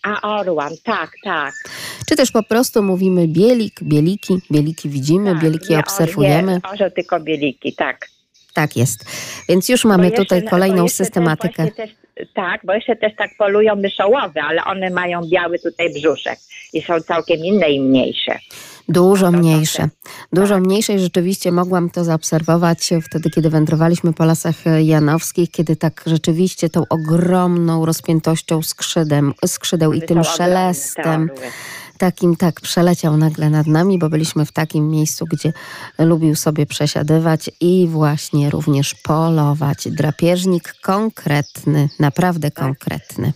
[SPEAKER 11] A orłan, tak, tak.
[SPEAKER 1] Czy też po prostu mówimy bielik, bieliki, bieliki widzimy, tak, bieliki nie, obserwujemy?
[SPEAKER 11] Nie, orzeł tylko bieliki, tak.
[SPEAKER 1] Tak jest. Więc już mamy tutaj kolejną systematykę.
[SPEAKER 11] Też, tak, bo jeszcze też tak polują myszołowe, ale one mają biały tutaj brzuszek i są całkiem inne i mniejsze.
[SPEAKER 1] Dużo mniejsze. Dużo tak. mniejsze i rzeczywiście mogłam to zaobserwować wtedy, kiedy wędrowaliśmy po lasach janowskich, kiedy tak rzeczywiście tą ogromną rozpiętością skrzydem, skrzydeł i tym szelestem takim tak przeleciał nagle nad nami, bo byliśmy w takim miejscu, gdzie lubił sobie przesiadywać i właśnie również polować. Drapieżnik konkretny, naprawdę tak. konkretny.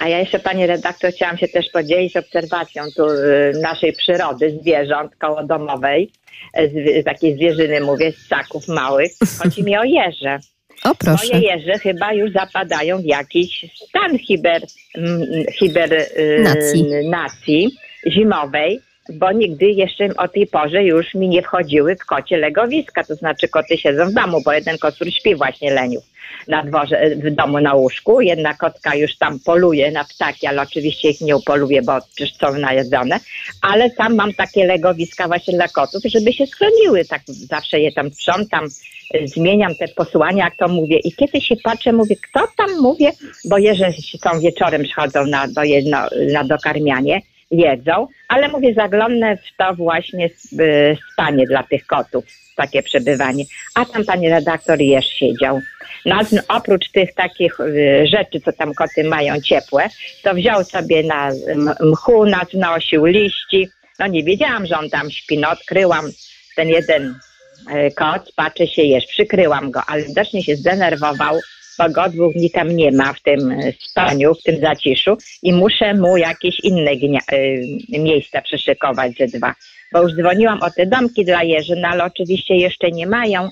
[SPEAKER 11] A ja jeszcze, pani redaktor, chciałam się też podzielić obserwacją tu y, naszej przyrody, zwierząt kołodomowej, z, z takiej zwierzyny mówię, z ssaków małych. Chodzi mi o jeże.
[SPEAKER 1] O, proszę.
[SPEAKER 11] Moje jeże chyba już zapadają w jakiś stan hiber, hibernacji. Y, nacji zimowej, bo nigdy jeszcze o tej porze już mi nie wchodziły w kocie legowiska, to znaczy koty siedzą w domu, bo jeden kocur śpi właśnie leniów na dworze, w domu na łóżku, jedna kotka już tam poluje na ptaki, ale oczywiście ich nie upoluje, bo przecież są najedzone, ale tam mam takie legowiska właśnie dla kotów, żeby się schroniły, tak zawsze je tam sprzątam, zmieniam te posłania, jak to mówię. I kiedy się patrzę, mówię, kto tam mówię, bo jeże są wieczorem przychodzą na, do, jedno, na dokarmianie jedzą, ale mówię, zaglądnę w to właśnie y, spanie dla tych kotów, takie przebywanie. A tam pani redaktor jeż siedział. No, oprócz tych takich y, rzeczy, co tam koty mają ciepłe, to wziął sobie na mchu, nadnosił liści. No nie wiedziałam, że on tam śpi. No odkryłam ten jeden y, kot, patrzę się jesz, przykryłam go, ale widocznie się zdenerwował, bo go dwóch dni tam nie ma w tym e, spaniu, w tym zaciszu i muszę mu jakieś inne y, miejsca przyszykować ze dwa. Bo już dzwoniłam o te domki dla jeży, no ale oczywiście jeszcze nie mają.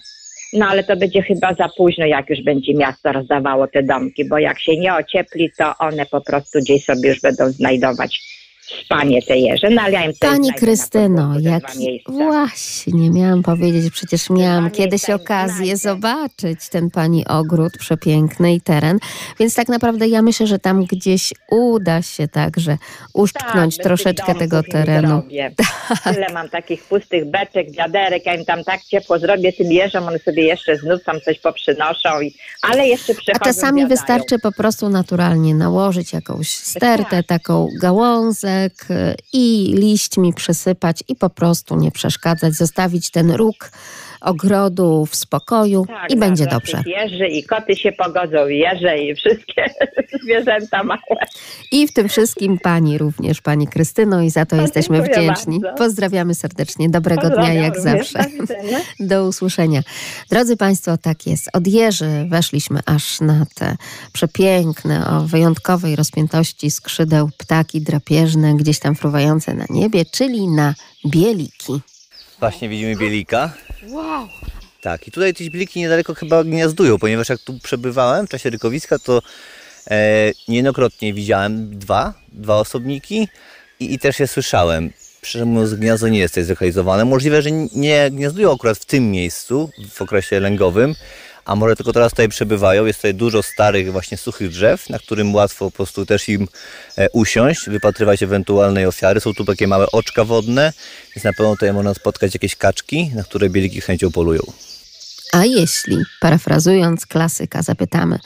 [SPEAKER 11] No ale to będzie chyba za późno, jak już będzie miasto rozdawało te domki, bo jak się nie ociepli, to one po prostu gdzieś sobie już będą znajdować
[SPEAKER 6] spanie te jeże, no ale ja im
[SPEAKER 1] Pani Krystyno, jak właśnie miałam powiedzieć, przecież miałam kiedyś okazję zobaczyć ten pani ogród przepiękny i teren, więc tak naprawdę ja myślę, że tam gdzieś uda się także uszczknąć
[SPEAKER 6] Tak,
[SPEAKER 1] troszeczkę tego terenu.
[SPEAKER 6] zrobię. Tyle mam takich pustych beczek, wiaderek, ja im tam tak ciepło zrobię tym jeżom, one sobie jeszcze znów tam coś poprzynoszą, i, ale jeszcze
[SPEAKER 1] A
[SPEAKER 6] przychodzą
[SPEAKER 1] czasami
[SPEAKER 6] zjadają.
[SPEAKER 1] wystarczy po prostu naturalnie nałożyć jakąś stertę,
[SPEAKER 6] Tak.
[SPEAKER 1] taką gałązek y, i liśćmi przysypać i po prostu nie przeszkadzać, zostawić ten róg ogrodu w spokoju
[SPEAKER 6] Tak,
[SPEAKER 1] i będzie dobrze.
[SPEAKER 6] Jeży i koty się pogodzą, i jeże i wszystkie zwierzęta małe.
[SPEAKER 1] I w tym wszystkim pani również, pani Krystyno i za to jesteśmy wdzięczni.
[SPEAKER 6] bardzo.
[SPEAKER 1] Pozdrawiamy serdecznie, dobrego dnia
[SPEAKER 6] Pozdrawiam
[SPEAKER 1] jak
[SPEAKER 6] również.
[SPEAKER 1] zawsze.
[SPEAKER 6] Do
[SPEAKER 1] usłyszenia. Drodzy Państwo, tak jest. Od jeży weszliśmy aż na te przepiękne, o wyjątkowej rozpiętości skrzydeł ptaki drapieżne, gdzieś tam fruwające na niebie, czyli na bieliki.
[SPEAKER 3] Właśnie widzimy bielika. Wow. Tak, i tutaj te bieliki niedaleko chyba gniazdują, ponieważ jak tu przebywałem w czasie rykowiska, to e, niejednokrotnie widziałem dwa, dwa osobniki i, i też je słyszałem. Szczerze mówiąc, gniazdo nie jest tutaj zlokalizowane. Możliwe, że nie gniazdują akurat w tym miejscu, w okresie lęgowym, a może tylko teraz tutaj przebywają. Jest tutaj dużo starych, właśnie suchych drzew, na którym łatwo po prostu też im e, usiąść, wypatrywać ewentualnej ofiary. Są tu takie małe oczka wodne, więc na pewno tutaj można spotkać jakieś kaczki, na które bieliki z chęcią polują.
[SPEAKER 1] A jeśli, parafrazując klasyka, zapytamy,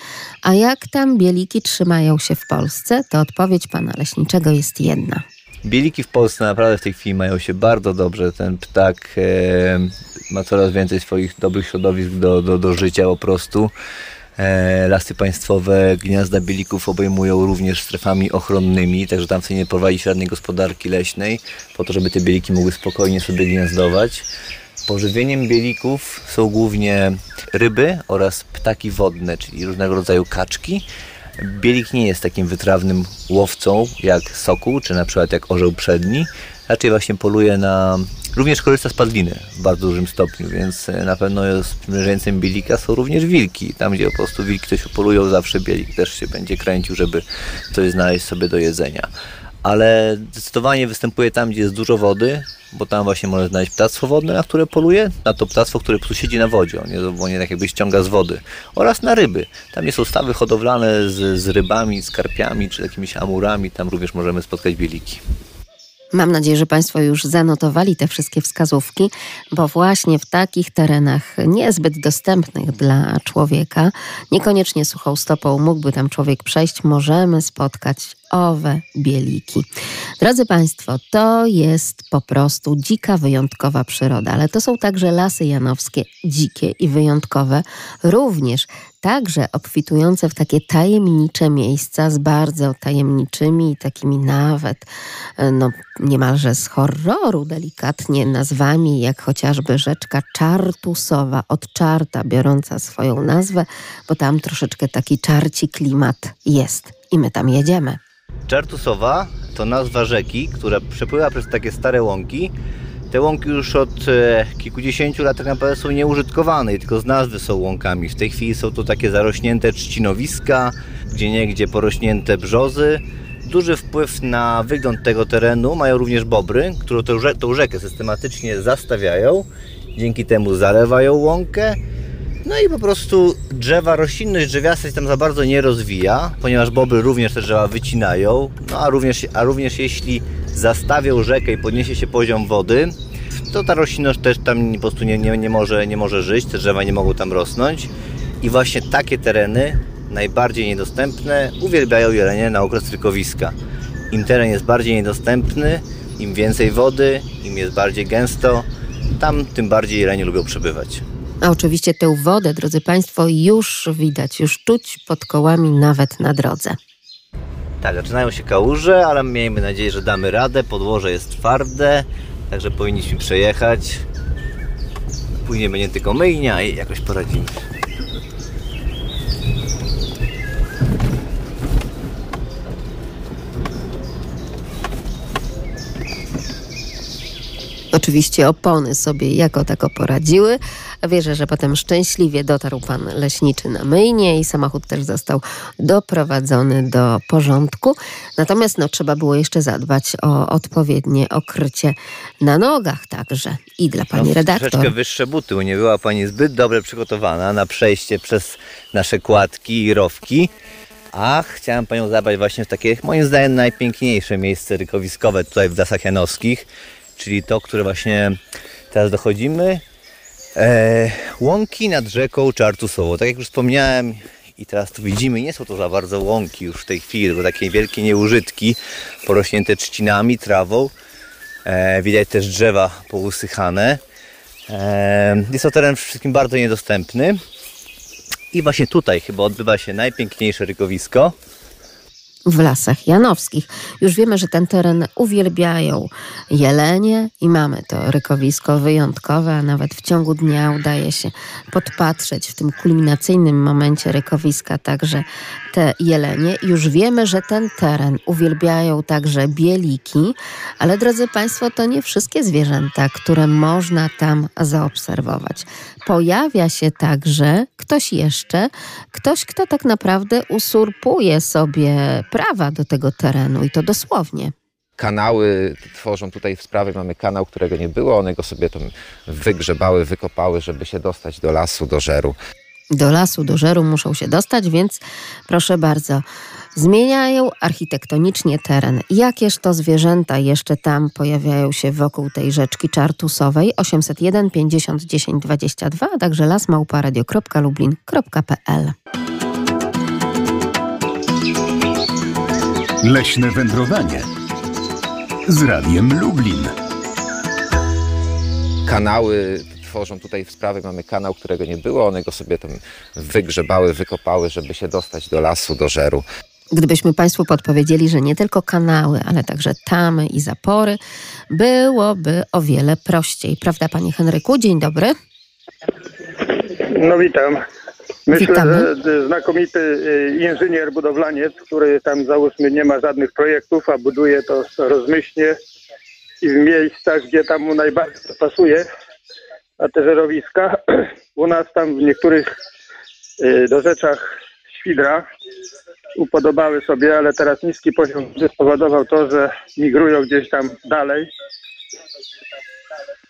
[SPEAKER 1] a jak tam bieliki trzymają się w Polsce, to odpowiedź pana leśniczego jest jedna.
[SPEAKER 3] Bieliki w Polsce naprawdę w tej chwili mają się bardzo dobrze. Ten ptak e, ma coraz więcej swoich dobrych środowisk do, do, do życia po prostu. E, lasy państwowe gniazda bielików obejmują również strefami ochronnymi, także tam sobie nie prowadzi żadnej gospodarki leśnej, po to, żeby te bieliki mogły spokojnie sobie gniazdować. Pożywieniem bielików są głównie ryby oraz ptaki wodne, czyli różnego rodzaju kaczki. Bielik nie jest takim wytrawnym łowcą jak sokół, czy na przykład jak orzeł przedni. Raczej właśnie poluje na... Również korzysta z padliny w bardzo dużym stopniu, więc e, na pewno sprzymierzeńcem bielika są również wilki. Tam, gdzie po prostu wilki coś polują, zawsze bielik też się będzie kręcił, żeby coś znaleźć sobie do jedzenia. Ale zdecydowanie występuje tam, gdzie jest dużo wody, bo tam właśnie można znaleźć ptactwo wodne, na które poluje, na to ptactwo, które prostu siedzi na wodzie, on bo nie tak jakby ściąga z wody, oraz na ryby. Tam jest stawy hodowlane z, z rybami, z karpiami, czy jakimiś amurami, tam również możemy spotkać bieliki.
[SPEAKER 1] Mam nadzieję, że Państwo już zanotowali te wszystkie wskazówki, bo właśnie w takich terenach niezbyt dostępnych dla człowieka, niekoniecznie suchą stopą mógłby tam człowiek przejść, możemy spotkać owe bieliki. Drodzy Państwo, to jest po prostu dzika, wyjątkowa przyroda, ale to są także lasy janowskie, dzikie i wyjątkowe, również także obfitujące w takie tajemnicze miejsca z bardzo tajemniczymi, takimi nawet, no niemalże z horroru delikatnie nazwami, jak chociażby rzeczka Czartusowa, od czarta biorąca swoją nazwę, bo tam troszeczkę taki czarci klimat jest i my tam jedziemy.
[SPEAKER 3] Czartusowa to nazwa rzeki, która przepływa przez takie stare łąki. Te łąki już od e, kilkudziesięciu lat tak naprawdę są nieużytkowane i tylko z nazwy są łąkami. W tej chwili są to takie zarośnięte trzcinowiska, gdzie niegdzie porośnięte brzozy. Duży wpływ na wygląd tego terenu mają również bobry, które tą, tą rzekę systematycznie zastawiają. Dzięki temu zalewają łąkę no i po prostu drzewa, roślinność drzewiasta się tam za bardzo nie rozwija, ponieważ bobry również te drzewa wycinają, no a również, a również jeśli zastawią rzekę i podniesie się poziom wody, to ta roślinność też tam po prostu nie, nie, nie, może, nie może żyć, te drzewa nie mogą tam rosnąć i właśnie takie tereny, najbardziej niedostępne, uwielbiają jelenie na okres rykowiska. Im teren jest bardziej niedostępny, im więcej wody, im jest bardziej gęsto, tam tym bardziej jelenie lubią przebywać.
[SPEAKER 1] A oczywiście tę wodę, drodzy Państwo, już widać, już czuć pod kołami nawet na drodze.
[SPEAKER 3] Tak, zaczynają się kałuże, ale miejmy nadzieję, że damy radę. Podłoże jest twarde, także powinniśmy przejechać. Później będzie tylko myjnia i jakoś poradzimy.
[SPEAKER 1] Oczywiście opony sobie jako tako poradziły, Wierzę, że potem szczęśliwie dotarł pan leśniczy na myjnie i samochód też został doprowadzony do porządku. Natomiast no, trzeba było jeszcze zadbać o odpowiednie okrycie na nogach także i dla pani
[SPEAKER 3] No,
[SPEAKER 1] redaktor.
[SPEAKER 3] Troszeczkę wyższe buty, bo nie była pani zbyt dobrze przygotowana na przejście przez nasze kładki i rowki. A chciałem panią zabrać właśnie w takie, moim zdaniem, najpiękniejsze miejsce rykowiskowe tutaj w Lasach Janowskich, czyli to, które właśnie teraz dochodzimy. E, łąki nad rzeką Czartusową. Tak jak już wspomniałem i teraz tu widzimy, nie są to za bardzo łąki już w tej chwili, tylko takie wielkie nieużytki porośnięte trzcinami, trawą. E, widać też drzewa pousychane. E, jest to teren wszystkim bardzo niedostępny. I właśnie tutaj chyba odbywa się najpiękniejsze rykowisko.
[SPEAKER 1] W Lasach Janowskich. Już wiemy, że ten teren uwielbiają jelenie i mamy to rykowisko wyjątkowe, a nawet w ciągu dnia udaje się podpatrzeć w tym kulminacyjnym momencie rykowiska także te jelenie. Już wiemy, że ten teren uwielbiają także bieliki, ale drodzy Państwo, to nie wszystkie zwierzęta, które można tam zaobserwować. Pojawia się także ktoś jeszcze, ktoś, kto tak naprawdę usurpuje sobie prawa do tego terenu i to dosłownie.
[SPEAKER 2] Kanały tworzą tutaj w sprawie, mamy kanał, którego nie było, one go sobie tam wygrzebały, wykopały, żeby się dostać do lasu, do żeru.
[SPEAKER 1] Do lasu, do żeru muszą się dostać, więc proszę bardzo, zmieniają architektonicznie teren. Jakież to zwierzęta jeszcze tam pojawiają się wokół tej rzeczki czartusowej? 801 50 10 22, a także lasmałparadio.lublin.pl
[SPEAKER 7] Leśne wędrowanie z Radiem Lublin.
[SPEAKER 2] Kanały tworzą tutaj w sprawie, mamy kanał, którego nie było, one go sobie tam wygrzebały, wykopały, żeby się dostać do lasu, do żeru.
[SPEAKER 1] Gdybyśmy Państwu podpowiedzieli, że nie tylko kanały, ale także tamy i zapory, byłoby o wiele prościej. Prawda, Panie Henryku? Dzień dobry.
[SPEAKER 12] No witam. Myślę,
[SPEAKER 1] Witamy.
[SPEAKER 12] że znakomity y, inżynier budowlaniec, który tam załóżmy nie ma żadnych projektów, a buduje to rozmyślnie i w miejscach, gdzie tam mu najbardziej pasuje, a te żerowiska, u nas tam w niektórych y, dorzeczach Świdra upodobały sobie, ale teraz niski poziom spowodował to, że migrują gdzieś tam dalej.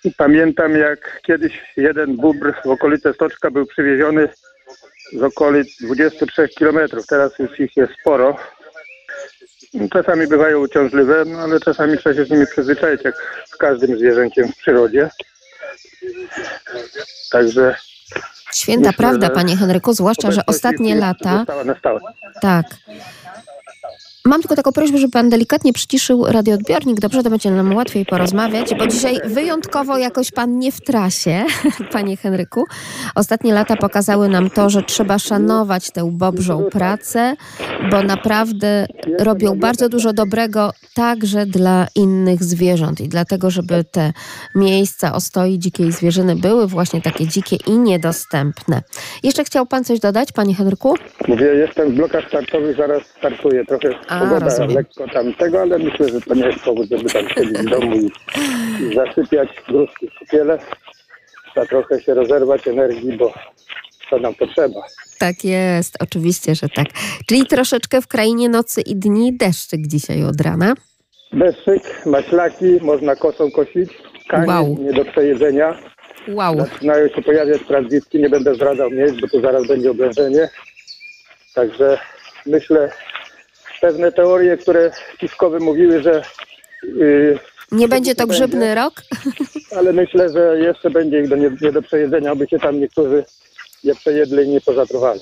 [SPEAKER 12] I pamiętam jak kiedyś jeden bóbr w okolice Stoczka był przywieziony z okolic 23 km. Teraz już ich jest sporo. Czasami bywają uciążliwe, no ale czasami trzeba się z nimi przyzwyczaić, jak z każdym zwierzęciem w przyrodzie. Także
[SPEAKER 1] Święta
[SPEAKER 12] Myślę,
[SPEAKER 1] prawda, Panie Henryku, zwłaszcza, że ostatnie lata.
[SPEAKER 12] Na stałe.
[SPEAKER 1] Tak. Mam tylko taką prośbę, żeby pan delikatnie przyciszył radioodbiornik. Dobrze, to będzie nam łatwiej porozmawiać, bo dzisiaj wyjątkowo jakoś pan nie w trasie, panie Henryku. Ostatnie lata pokazały nam to, że trzeba szanować tę bobrzą pracę, bo naprawdę robią bardzo dużo dobrego także dla innych zwierząt i dlatego, żeby te miejsca ostoi dzikiej zwierzyny były właśnie takie dzikie i niedostępne. Jeszcze chciał pan coś dodać, panie Henryku?
[SPEAKER 12] Mówię, jestem w blokach startowych, zaraz startuję. Trochę
[SPEAKER 1] A,
[SPEAKER 12] pogoda
[SPEAKER 1] rozumiem.
[SPEAKER 12] lekko tam tego, ale myślę, że to nie jest powód, żeby tam siedzieć w domu i, i zasypiać gruszki w kupiele. Trzeba trochę się rozerwać energii, bo to nam potrzeba.
[SPEAKER 1] Tak jest, oczywiście, że tak. Czyli troszeczkę w krainie nocy i dni deszczyk dzisiaj od rana.
[SPEAKER 12] Deszczyk, maślaki, można kosą kosić. Kanie
[SPEAKER 1] Wow.
[SPEAKER 12] nie do przejedzenia.
[SPEAKER 1] Wow.
[SPEAKER 12] Zaczynają się pojawiać sprawdziski, nie będę zdradzał miejsc, bo tu zaraz będzie oblężenie. Także myślę, pewne teorie, które spiskowe mówiły, że yy,
[SPEAKER 1] Nie będzie to
[SPEAKER 12] będzie.
[SPEAKER 1] grzybny rok?
[SPEAKER 12] ale myślę, że jeszcze będzie ich do, nie, nie do przejedzenia, aby się tam niektórzy nie przejedli i nie pozatruwali.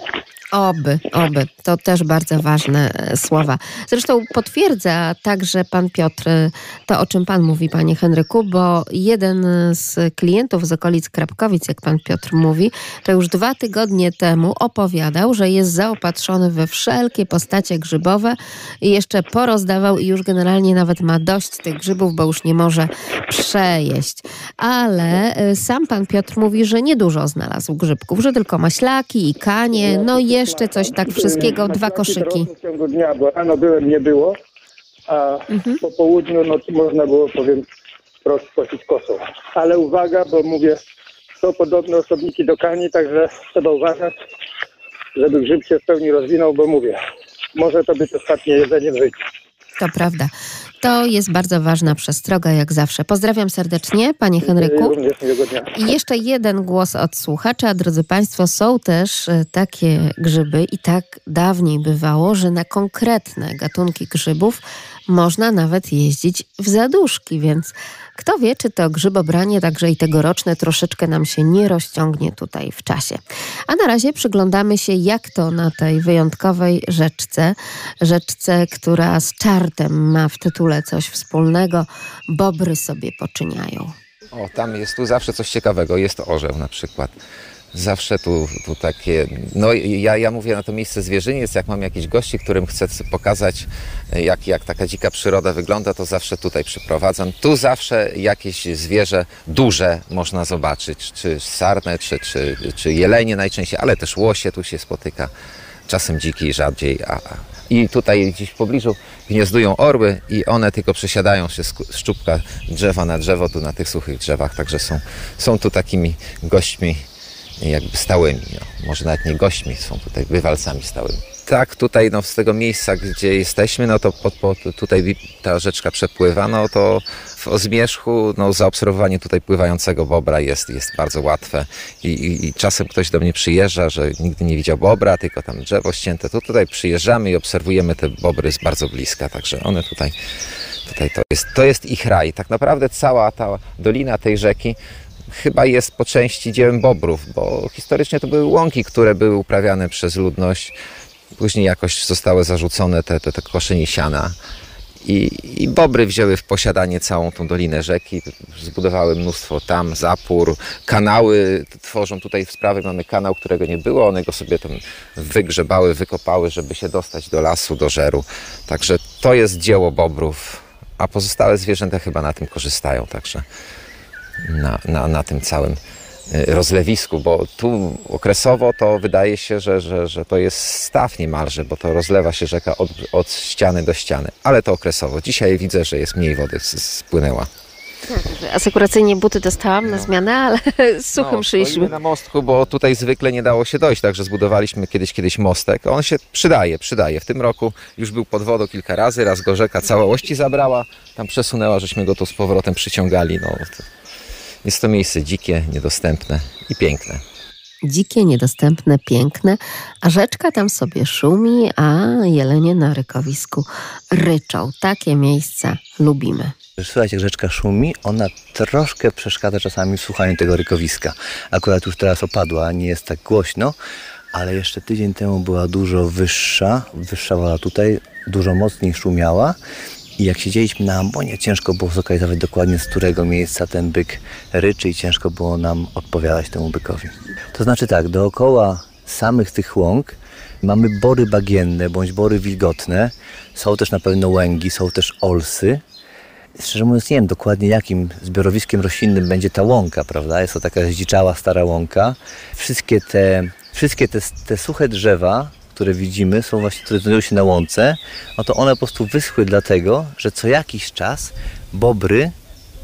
[SPEAKER 1] Oby, oby. To też bardzo ważne e, słowa. Zresztą potwierdza także pan Piotr e, to, o czym pan mówi, panie Henryku, bo jeden z klientów z okolic Krapkowic, jak pan Piotr mówi, to już dwa tygodnie temu opowiadał, że jest zaopatrzony we wszelkie postacie grzybowe i jeszcze porozdawał i już generalnie nawet ma dość tych grzybów, bo już nie może przejeść. Ale e, sam pan Piotr mówi, że niedużo znalazł grzybków, że tylko maślaki i kanie, no i jeszcze coś tak wszystkiego, dwa koszyki.
[SPEAKER 12] W ciągu dnia, bo rano byłem, nie było, a
[SPEAKER 1] Mhm.
[SPEAKER 12] po południu no, można było, powiem, wprost kosić kosą. Ale uwaga, bo mówię, są podobne osobniki do kani, także trzeba uważać, żeby grzyb się w pełni rozwinął, bo mówię, może to być ostatnie jedzenie w życiu.
[SPEAKER 1] To prawda. To jest bardzo ważna przestroga, jak zawsze. Pozdrawiam serdecznie, panie Henryku. I jeszcze jeden głos od słuchacza. Drodzy Państwo, są też e, takie grzyby i tak dawniej bywało, że na konkretne gatunki grzybów można nawet jeździć w zaduszki, więc kto wie, czy to grzybobranie także i tegoroczne troszeczkę nam się nie rozciągnie tutaj w czasie. A na razie przyglądamy się, jak to na tej wyjątkowej rzeczce, rzeczce, która z czartem ma w tytule coś wspólnego, bobry sobie poczyniają.
[SPEAKER 2] O, tam jest tu zawsze coś ciekawego. Jest orzeł na przykład. Zawsze tu, tu takie. No ja, ja mówię na to miejsce zwierzyniec, jak mam jakichś gości, którym chcę pokazać, jak, jak taka dzika przyroda wygląda, to zawsze tutaj przyprowadzam. Tu zawsze jakieś zwierzę duże można zobaczyć, czy sarnę, czy, czy, czy jelenie najczęściej, ale też łosie tu się spotyka. Czasem dziki rzadziej, a, i tutaj gdzieś w pobliżu gniazdują orły i one tylko przesiadają się z szczupka drzewa na drzewo tu na tych suchych drzewach, także są, są tu takimi gośćmi jakby stałymi. No. Może nawet nie gośćmi, są tutaj bywalcami stałymi. Tak, tutaj no, z tego miejsca, gdzie jesteśmy, no to pod, pod, tutaj ta rzeczka przepływa, no to w Zmierzchu no, zaobserwowanie tutaj pływającego bobra jest, jest bardzo łatwe I, i, i czasem ktoś do mnie przyjeżdża, że nigdy nie widział bobra, tylko tam drzewo ścięte, to tutaj przyjeżdżamy i obserwujemy te bobry z bardzo bliska, także one tutaj, tutaj to, jest, to jest ich raj. Tak naprawdę cała ta dolina tej rzeki chyba jest po części dziełem bobrów, bo historycznie to były łąki, które były uprawiane przez ludność. Później jakoś zostały zarzucone te, te, te siana. I, I, bobry wzięły w posiadanie całą tą dolinę rzeki, zbudowały mnóstwo tam zapór, kanały tworzą tutaj w sprawie, mamy kanał, którego nie było, one go sobie tam wygrzebały, wykopały, żeby się dostać do lasu, do żeru. Także to jest dzieło bobrów, a pozostałe zwierzęta chyba na tym korzystają, także na, na, na tym całym y, rozlewisku, bo tu okresowo to wydaje się, że, że, że to jest staw niemalże, bo to rozlewa się rzeka od, od ściany do ściany, ale to okresowo. Dzisiaj widzę, że jest mniej wody spłynęła.
[SPEAKER 1] Tak, asekuracyjnie buty dostałam na zmianę, ale z suchym
[SPEAKER 2] no,
[SPEAKER 1] szliśmy.
[SPEAKER 2] na mostku, bo tutaj zwykle nie dało się dojść, także zbudowaliśmy kiedyś kiedyś mostek. On się przydaje, przydaje. W tym roku już był pod wodą kilka razy, raz go rzeka całości zabrała, tam przesunęła, żeśmy go tu z powrotem przyciągali. No, jest to miejsce dzikie, niedostępne i piękne.
[SPEAKER 1] Dzikie, niedostępne, piękne, a rzeczka tam sobie szumi, a jelenie na rykowisku ryczą. Takie miejsca lubimy.
[SPEAKER 3] Słuchajcie, jak rzeczka szumi, ona troszkę przeszkadza czasami w słuchaniu tego rykowiska. Akurat już teraz opadła, nie jest tak głośno, ale jeszcze tydzień temu była dużo wyższa, wyższa wola tutaj, dużo mocniej szumiała i jak siedzieliśmy na ambonie, ciężko było zlokalizować dokładnie z którego miejsca ten byk ryczy i ciężko było nam odpowiadać temu bykowi. To znaczy tak, dookoła samych tych łąk mamy bory bagienne bądź bory wilgotne. Są też na pewno łęgi, są też olsy. Szczerze mówiąc nie wiem dokładnie jakim zbiorowiskiem roślinnym będzie ta łąka, prawda? Jest to taka zdziczała stara łąka. Wszystkie te, wszystkie te, te suche drzewa które widzimy, są właśnie, które znajdują się na łące, no to one po prostu wyschły dlatego, że co jakiś czas bobry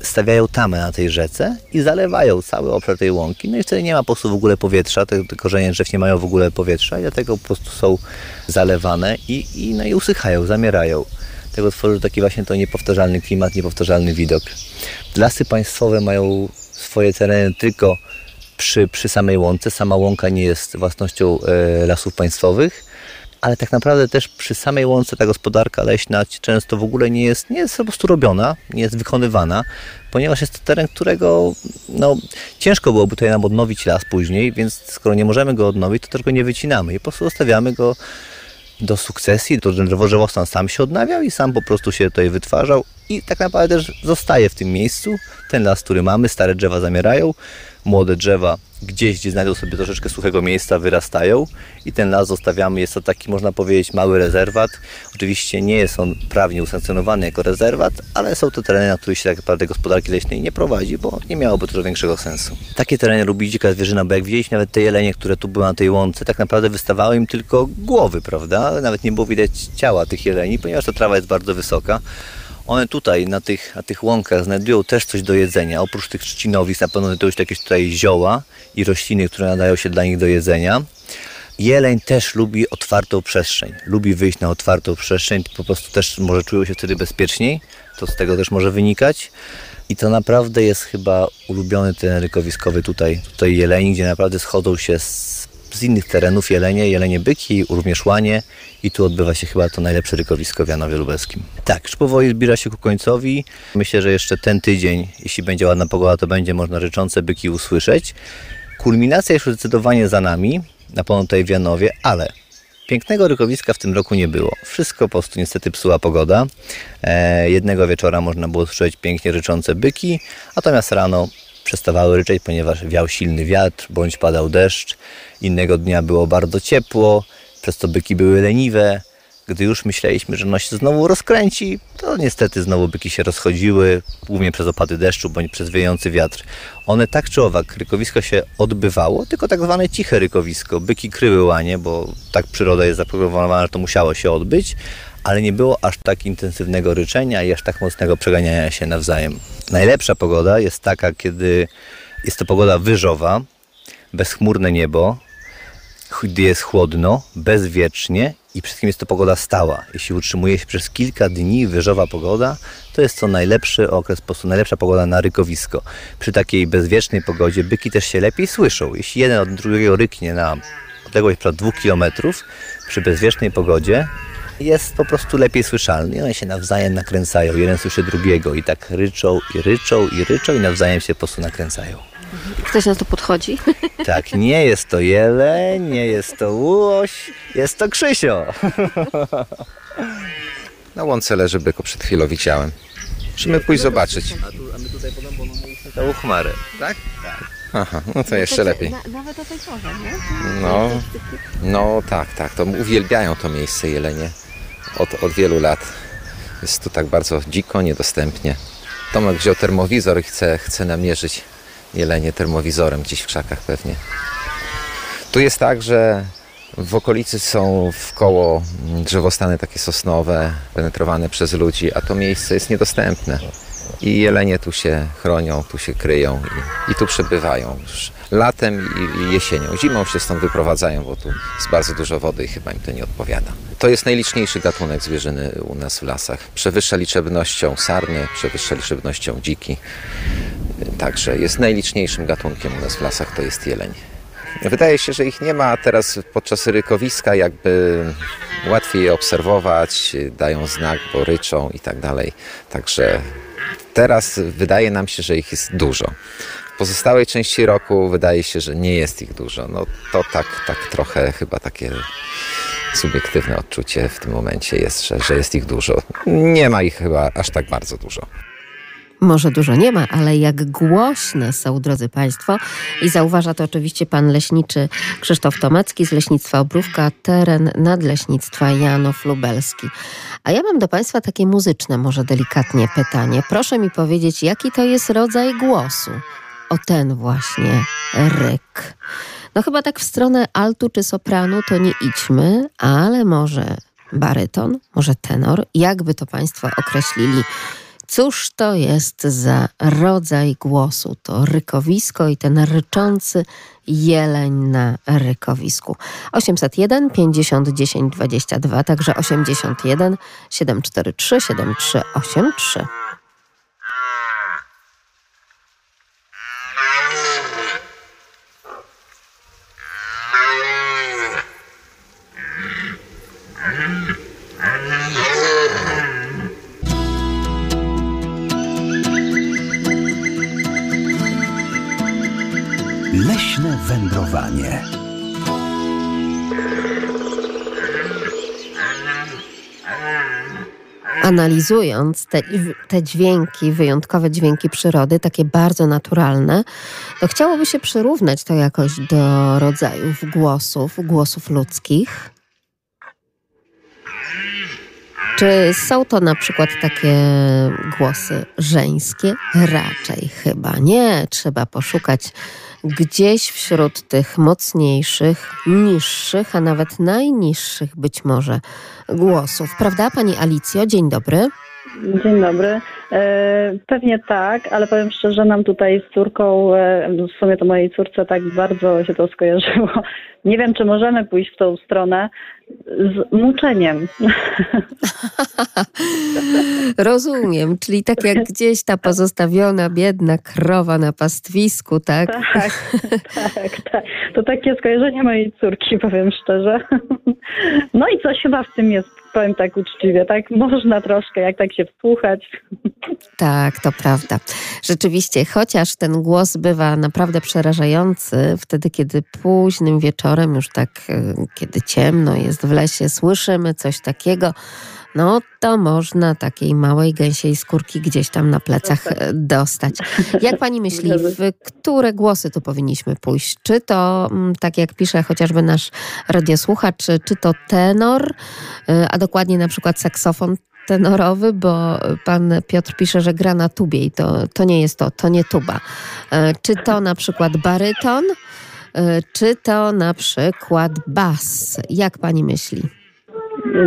[SPEAKER 3] stawiają tamę na tej rzece i zalewają cały obszar tej łąki. No i wtedy nie ma po prostu w ogóle powietrza, te, korzenie drzew nie mają w ogóle powietrza i dlatego po prostu są zalewane i, i, no i usychają, zamierają. Tego tworzy taki właśnie to niepowtarzalny klimat, niepowtarzalny widok. Lasy państwowe mają swoje tereny tylko przy, przy samej łące. Sama łąka nie jest własnością e, lasów państwowych, ale tak naprawdę też przy samej łące ta gospodarka leśna często w ogóle nie jest, nie jest po prostu robiona, nie jest wykonywana, ponieważ jest to teren, którego no, ciężko byłoby tutaj nam odnowić las później, więc skoro nie możemy go odnowić, to tylko nie wycinamy i po prostu zostawiamy go do sukcesji, to drzewożerostan sam się odnawiał i sam po prostu się tutaj wytwarzał i tak naprawdę też zostaje w tym miejscu. Ten las, który mamy, stare drzewa zamierają, młode drzewa gdzieś, gdzie znajdą sobie troszeczkę suchego miejsca, wyrastają i ten las zostawiamy. Jest to taki, można powiedzieć, mały rezerwat. Oczywiście nie jest on prawnie usankcjonowany jako rezerwat, ale są to tereny, na których się tak naprawdę gospodarki leśnej nie prowadzi, bo nie miałoby to większego sensu. Takie tereny lubi dzika zwierzyna, bo jak widzieliśmy nawet te jelenie, które tu były na tej łące, tak naprawdę wystawały im tylko głowy, prawda? Nawet nie było widać ciała tych jeleni, ponieważ ta trawa jest bardzo wysoka. One tutaj na tych, na tych łąkach znajdują też coś do jedzenia. Oprócz tych trzcinowisk na pewno znajdują się jakieś tutaj zioła i rośliny, które nadają się dla nich do jedzenia. Jeleń też lubi otwartą przestrzeń. Lubi wyjść na otwartą przestrzeń, po prostu też może czują się wtedy bezpieczniej. To z tego też może wynikać. I to naprawdę jest chyba ulubiony teren rykowiskowy tutaj, tutaj jeleni, gdzie naprawdę schodzą się z, z innych terenów jelenie, jelenie byki, również łanie i tu odbywa się chyba to najlepsze rykowisko w Janowie Lubelskim. Tak, już powoli zbliża się ku końcowi. Myślę, że jeszcze ten tydzień, jeśli będzie ładna pogoda, to będzie można ryczące byki usłyszeć. Kulminacja już zdecydowanie za nami, na pewno tutaj w Janowie, ale Pięknego rykowiska w tym roku nie było. Wszystko po prostu niestety psuła pogoda. E, jednego wieczora można było słyszeć pięknie ryczące byki, natomiast rano przestawały ryczeć, ponieważ wiał silny wiatr bądź padał deszcz. Innego dnia było bardzo ciepło, przez to byki były leniwe. Gdy już myśleliśmy, że no się znowu rozkręci, to niestety znowu byki się rozchodziły, głównie przez opady deszczu bądź przez wiejący wiatr. One tak czy owak, rykowisko się odbywało, tylko tak zwane ciche rykowisko. Byki kryły łanie, bo tak przyroda jest zaprogramowana, że to musiało się odbyć, ale nie było aż tak intensywnego ryczenia i aż tak mocnego przeganiania się nawzajem. Najlepsza pogoda jest taka, kiedy jest to pogoda wyżowa, bezchmurne niebo, gdy jest chłodno, bezwiecznie i przede wszystkim jest to pogoda stała. Jeśli utrzymuje się przez kilka dni wyżowa pogoda, to jest to najlepszy okres, po prostu najlepsza pogoda na rykowisko. Przy takiej bezwiecznej pogodzie byki też się lepiej słyszą. Jeśli jeden od drugiego ryknie na odległość przed dwóch kilometrów, przy bezwiecznej pogodzie jest po prostu lepiej słyszalny. I one się nawzajem nakręcają. Jeden słyszy drugiego i tak ryczą i ryczą i ryczą i nawzajem się po prostu nakręcają.
[SPEAKER 1] Ktoś na to podchodzi?
[SPEAKER 3] Tak, nie jest to jeleń, nie jest to łoś, jest to Krzysio.
[SPEAKER 2] Na łące leży byku, przed chwilą widziałem. Musimy pójść zobaczyć.
[SPEAKER 3] A, tu, a my tutaj podobno mieliśmy całą chmarę.
[SPEAKER 2] Tak? Aha, no to jeszcze lepiej.
[SPEAKER 1] Na, nawet o tej porze, nie?
[SPEAKER 2] No, no tak, tak. To uwielbiają to miejsce jelenie od, od wielu lat. Jest tu tak bardzo dziko, niedostępnie. Tomek wziął termowizor i chce, chce namierzyć jelenie termowizorem gdzieś w krzakach pewnie. Tu jest tak, że w okolicy są w koło drzewostany takie sosnowe, penetrowane przez ludzi, a to miejsce jest niedostępne. I jelenie tu się chronią, tu się kryją i, i tu przebywają już latem i, jesienią. Zimą się stąd wyprowadzają, bo tu jest bardzo dużo wody i chyba im to nie odpowiada. To jest najliczniejszy gatunek zwierzyny u nas w lasach. Przewyższa liczebnością sarny, przewyższa liczebnością dziki. Także jest najliczniejszym gatunkiem u nas w lasach, to jest jeleń. Wydaje się, że ich nie ma teraz podczas rykowiska, jakby łatwiej je obserwować, dają znak, bo ryczą i tak dalej. Także teraz wydaje nam się, że ich jest dużo. W pozostałej części roku wydaje się, że nie jest ich dużo. No to tak, tak trochę chyba takie subiektywne odczucie w tym momencie jest, że, że jest ich dużo. Nie ma ich chyba aż tak bardzo dużo.
[SPEAKER 1] Może dużo nie ma, ale jak głośne są, drodzy Państwo, i zauważa to oczywiście pan leśniczy Krzysztof Tomecki z Leśnictwa Obrówka, teren nadleśnictwa Janów Lubelski. A ja mam do Państwa takie muzyczne, może delikatnie pytanie. Proszę mi powiedzieć, jaki to jest rodzaj głosu? O ten właśnie ryk. No chyba tak w stronę altu czy sopranu to nie idźmy, ale może baryton, może tenor. Jakby to Państwo określili? Cóż to jest za rodzaj głosu? To rykowisko i ten ryczący jeleń na rykowisku. 801 50 10 22, także 81 743 7383.
[SPEAKER 7] Wędrowanie.
[SPEAKER 1] Analizując te, te dźwięki, wyjątkowe dźwięki przyrody, takie bardzo naturalne, to chciałoby się przyrównać to jakoś do rodzajów głosów, głosów ludzkich. Czy są to na przykład takie głosy żeńskie? Raczej chyba nie. Trzeba poszukać gdzieś wśród tych mocniejszych, niższych, a nawet najniższych być może głosów. Prawda, pani Alicjo? Dzień dobry.
[SPEAKER 13] Dzień dobry. E, pewnie tak, ale powiem szczerze, nam tutaj z córką, e, w sumie to mojej córce tak bardzo się to skojarzyło. Nie wiem, czy możemy pójść w tą stronę z muczeniem.
[SPEAKER 1] Rozumiem, czyli tak jak gdzieś ta pozostawiona, biedna krowa na pastwisku, tak?
[SPEAKER 13] Tak, tak, tak. To takie skojarzenie mojej córki, powiem szczerze. No i coś chyba w tym jest, powiem tak uczciwie, tak? Można troszkę, jak tak się wsłuchać.
[SPEAKER 1] Tak, to prawda. Rzeczywiście, chociaż ten głos bywa naprawdę przerażający, wtedy, kiedy późnym wieczorem, już tak, e, kiedy ciemno jest w lesie, słyszymy coś takiego, no to można takiej małej gęsiej skórki gdzieś tam na plecach e, dostać. Jak pani myśli, w które głosy tu powinniśmy pójść? Czy to, mm, tak jak pisze chociażby nasz radiosłuchacz, czy, to tenor, e, a dokładnie na przykład saksofon tenorowy, bo pan Piotr pisze, że gra na tubie i to, to nie jest to, to nie tuba. E, Czy to na przykład baryton, czy to na przykład bas? Jak pani myśli?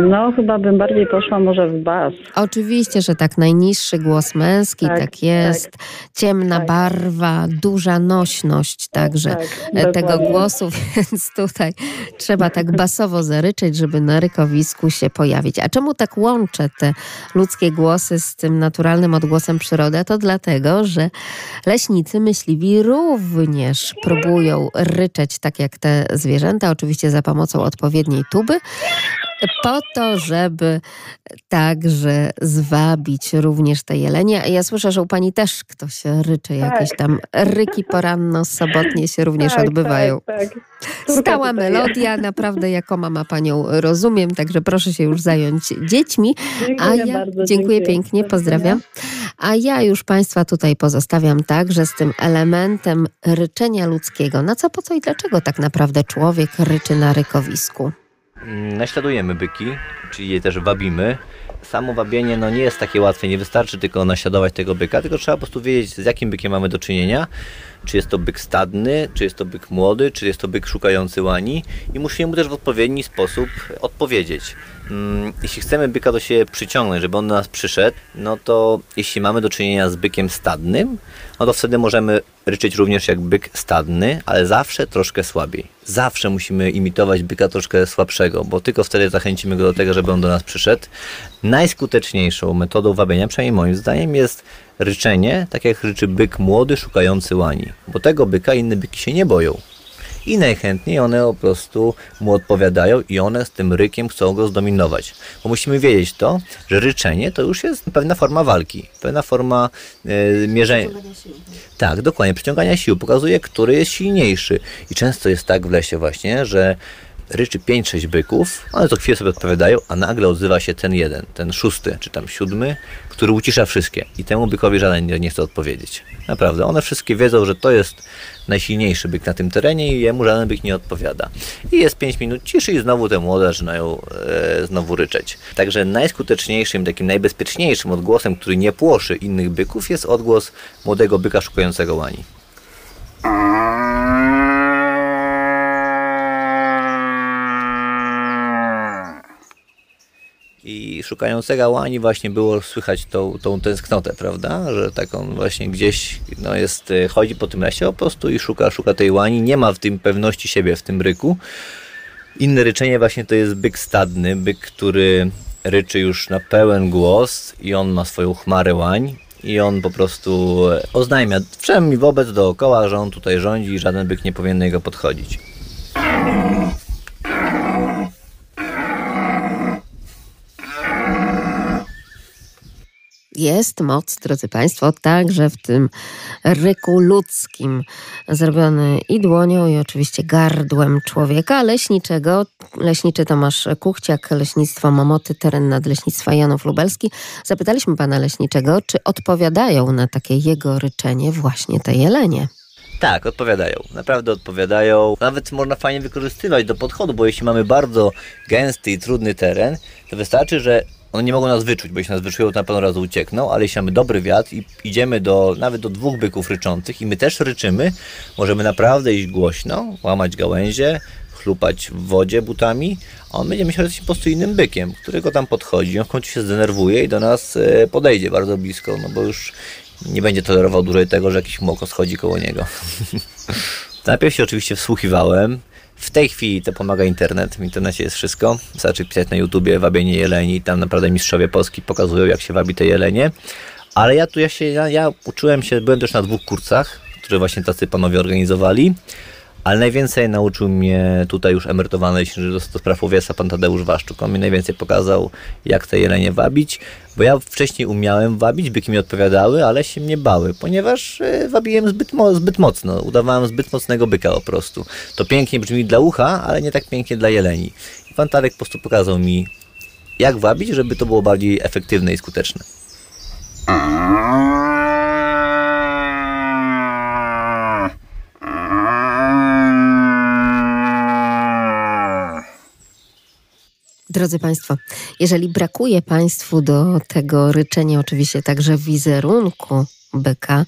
[SPEAKER 13] No, chyba bym bardziej poszła może w bas.
[SPEAKER 1] Oczywiście, że tak, najniższy głos męski, tak,
[SPEAKER 13] Tak,
[SPEAKER 1] jest. Ciemna barwa, duża nośność także
[SPEAKER 13] Tak,
[SPEAKER 1] e, tego
[SPEAKER 13] dokładnie.
[SPEAKER 1] głosu, więc tutaj trzeba tak basowo zaryczeć, żeby na rykowisku się pojawić. A czemu tak łączę te ludzkie głosy z tym naturalnym odgłosem przyrody? To dlatego, że leśnicy myśliwi również próbują ryczeć tak jak te zwierzęta, oczywiście za pomocą odpowiedniej tuby, po to, żeby także zwabić również te jelenie. A Ja słyszę, że u pani też ktoś ryczy, jakieś tam ryki poranno-sobotnie się również
[SPEAKER 13] Tak,
[SPEAKER 1] odbywają.
[SPEAKER 13] Tak, tak.
[SPEAKER 1] Stała melodia, naprawdę jako mama panią rozumiem, także proszę się już zająć dziećmi. A
[SPEAKER 13] Dziękuję
[SPEAKER 1] ja
[SPEAKER 13] bardzo,
[SPEAKER 1] dziękuję
[SPEAKER 13] dziękuję.
[SPEAKER 1] pięknie, pozdrawiam. A ja już państwa tutaj pozostawiam tak, że z tym elementem ryczenia ludzkiego, na co, po co i dlaczego tak naprawdę człowiek ryczy na rykowisku?
[SPEAKER 3] Mm, Naśladujemy byki, czyli je też wabimy. Samo wabienie no, nie jest takie łatwe, nie wystarczy tylko naśladować tego byka, tylko trzeba po prostu wiedzieć, z jakim bykiem mamy do czynienia. Czy jest to byk stadny, czy jest to byk młody, czy jest to byk szukający łani i musimy mu też w odpowiedni sposób odpowiedzieć. Mm, Jeśli chcemy byka do siebie przyciągnąć, żeby on do nas przyszedł, no to jeśli mamy do czynienia z bykiem stadnym, no to wtedy możemy ryczeć również jak byk stadny, ale zawsze troszkę słabiej. Zawsze musimy imitować byka troszkę słabszego, bo tylko wtedy zachęcimy go do tego, żeby on do nas przyszedł. Najskuteczniejszą metodą wabienia, przynajmniej moim zdaniem, jest ryczenie, tak jak ryczy byk młody szukający łani, bo tego byka inne byki się nie boją. I najchętniej one po prostu mu odpowiadają i one z tym rykiem chcą go zdominować. Bo musimy wiedzieć to, że ryczenie to już jest pewna forma walki, pewna forma e, mierzenia. Tak, dokładnie, przyciągania sił. Pokazuje, który jest silniejszy. I często jest tak w lesie właśnie, że ryczy 5-6 byków, one co chwilę sobie odpowiadają, a nagle odzywa się ten jeden, ten szósty, czy tam siódmy, który ucisza wszystkie. I temu bykowi żaden nie, nie chce odpowiedzieć. Naprawdę, one wszystkie wiedzą, że to jest najsilniejszy byk na tym terenie i jemu żaden byk nie odpowiada. I jest 5 minut ciszy i znowu te młode zaczynają e, znowu ryczeć. Także najskuteczniejszym, takim najbezpieczniejszym odgłosem, który nie płoszy innych byków jest odgłos młodego byka szukającego łani. Szukającego łani właśnie było słychać tą, tą tęsknotę, prawda? Że tak on właśnie gdzieś no jest, e, chodzi po tym lesie po prostu i szuka, szuka tej łani. Nie ma w tym pewności siebie w tym ryku. Inne ryczenie właśnie to jest byk stadny, byk, który ryczy już na pełen głos i on ma swoją chmarę łań i on po prostu e, oznajmia wszem i wobec dookoła, że on tutaj rządzi i żaden byk nie powinien niego podchodzić.
[SPEAKER 1] Jest moc, drodzy Państwo, także w tym ryku ludzkim, zrobiony i dłonią, i oczywiście gardłem człowieka leśniczego. Leśniczy Tomasz Kuchciak, Leśnictwo Momoty, teren nadleśnictwa Janów Lubelski. Zapytaliśmy pana leśniczego, czy odpowiadają na takie jego ryczenie właśnie te jelenie.
[SPEAKER 3] Tak, odpowiadają. Naprawdę odpowiadają. Nawet można fajnie wykorzystywać do podchodu, bo jeśli mamy bardzo gęsty i trudny teren, to wystarczy, że one nie mogą nas wyczuć, bo jeśli nas wyczują, to na pewno razu uciekną, ale jeśli mamy dobry wiatr i idziemy do, nawet do dwóch byków ryczących i my też ryczymy, możemy naprawdę iść głośno, łamać gałęzie, chlupać w wodzie butami, a on będzie myślał, że jesteśmy po prostu innym bykiem, którego tam podchodzi, on w końcu się zdenerwuje i do nas e, podejdzie bardzo blisko, no bo już nie będzie tolerował dłużej tego, że jakiś moko schodzi koło niego. Najpierw się oczywiście wsłuchiwałem, w tej chwili to pomaga internet. W internecie jest wszystko. Wystarczy pisać na YouTubie wabienie jeleni. Tam naprawdę mistrzowie Polski pokazują, jak się wabi te jelenie. Ale ja tu ja się, ja, ja uczyłem się, byłem też na dwóch kursach, które właśnie tacy panowie organizowali. Ale najwięcej nauczył mnie tutaj już emerytowany leśniczy do, spraw łowiectwa pan Tadeusz Waszczuk. On mi najwięcej pokazał, jak te jelenie wabić, bo ja wcześniej umiałem wabić, byki mi odpowiadały, ale się mnie bały, ponieważ y, wabiłem zbyt, mo zbyt mocno, udawałem zbyt mocnego byka po prostu. To pięknie brzmi dla ucha, ale nie tak pięknie dla jeleni. I pan Tarek po prostu pokazał mi, jak wabić, żeby to było bardziej efektywne i skuteczne.
[SPEAKER 1] Drodzy Państwo, jeżeli brakuje Państwu do tego ryczenia, oczywiście także wizerunku byka,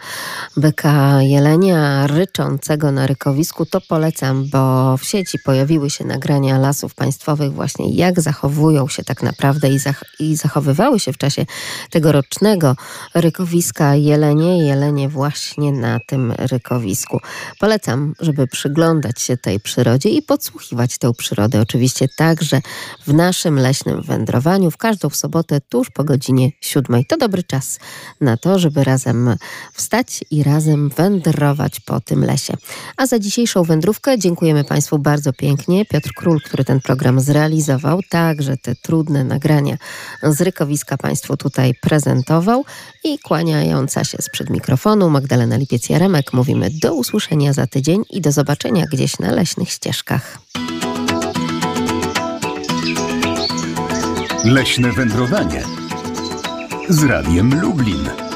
[SPEAKER 1] byka jelenia ryczącego na rykowisku, to polecam, bo w sieci pojawiły się nagrania lasów państwowych właśnie jak zachowują się tak naprawdę i, zach i zachowywały się w czasie tegorocznego rykowiska jelenie, jelenie właśnie na tym rykowisku. Polecam, żeby przyglądać się tej przyrodzie i podsłuchiwać tę przyrodę oczywiście także w naszym leśnym wędrowaniu w każdą sobotę tuż po godzinie siódmej. To dobry czas na to, żeby razem wstać i razem wędrować po tym lesie. A za dzisiejszą wędrówkę dziękujemy Państwu bardzo pięknie. Piotr Król, który ten program zrealizował, także te trudne nagrania z rykowiska Państwu tutaj prezentował i kłaniająca się sprzed mikrofonu Magdalena Lipiec-Jaremek mówimy do usłyszenia za tydzień i do zobaczenia gdzieś na leśnych ścieżkach.
[SPEAKER 7] Leśne wędrowanie z Radiem Lublin.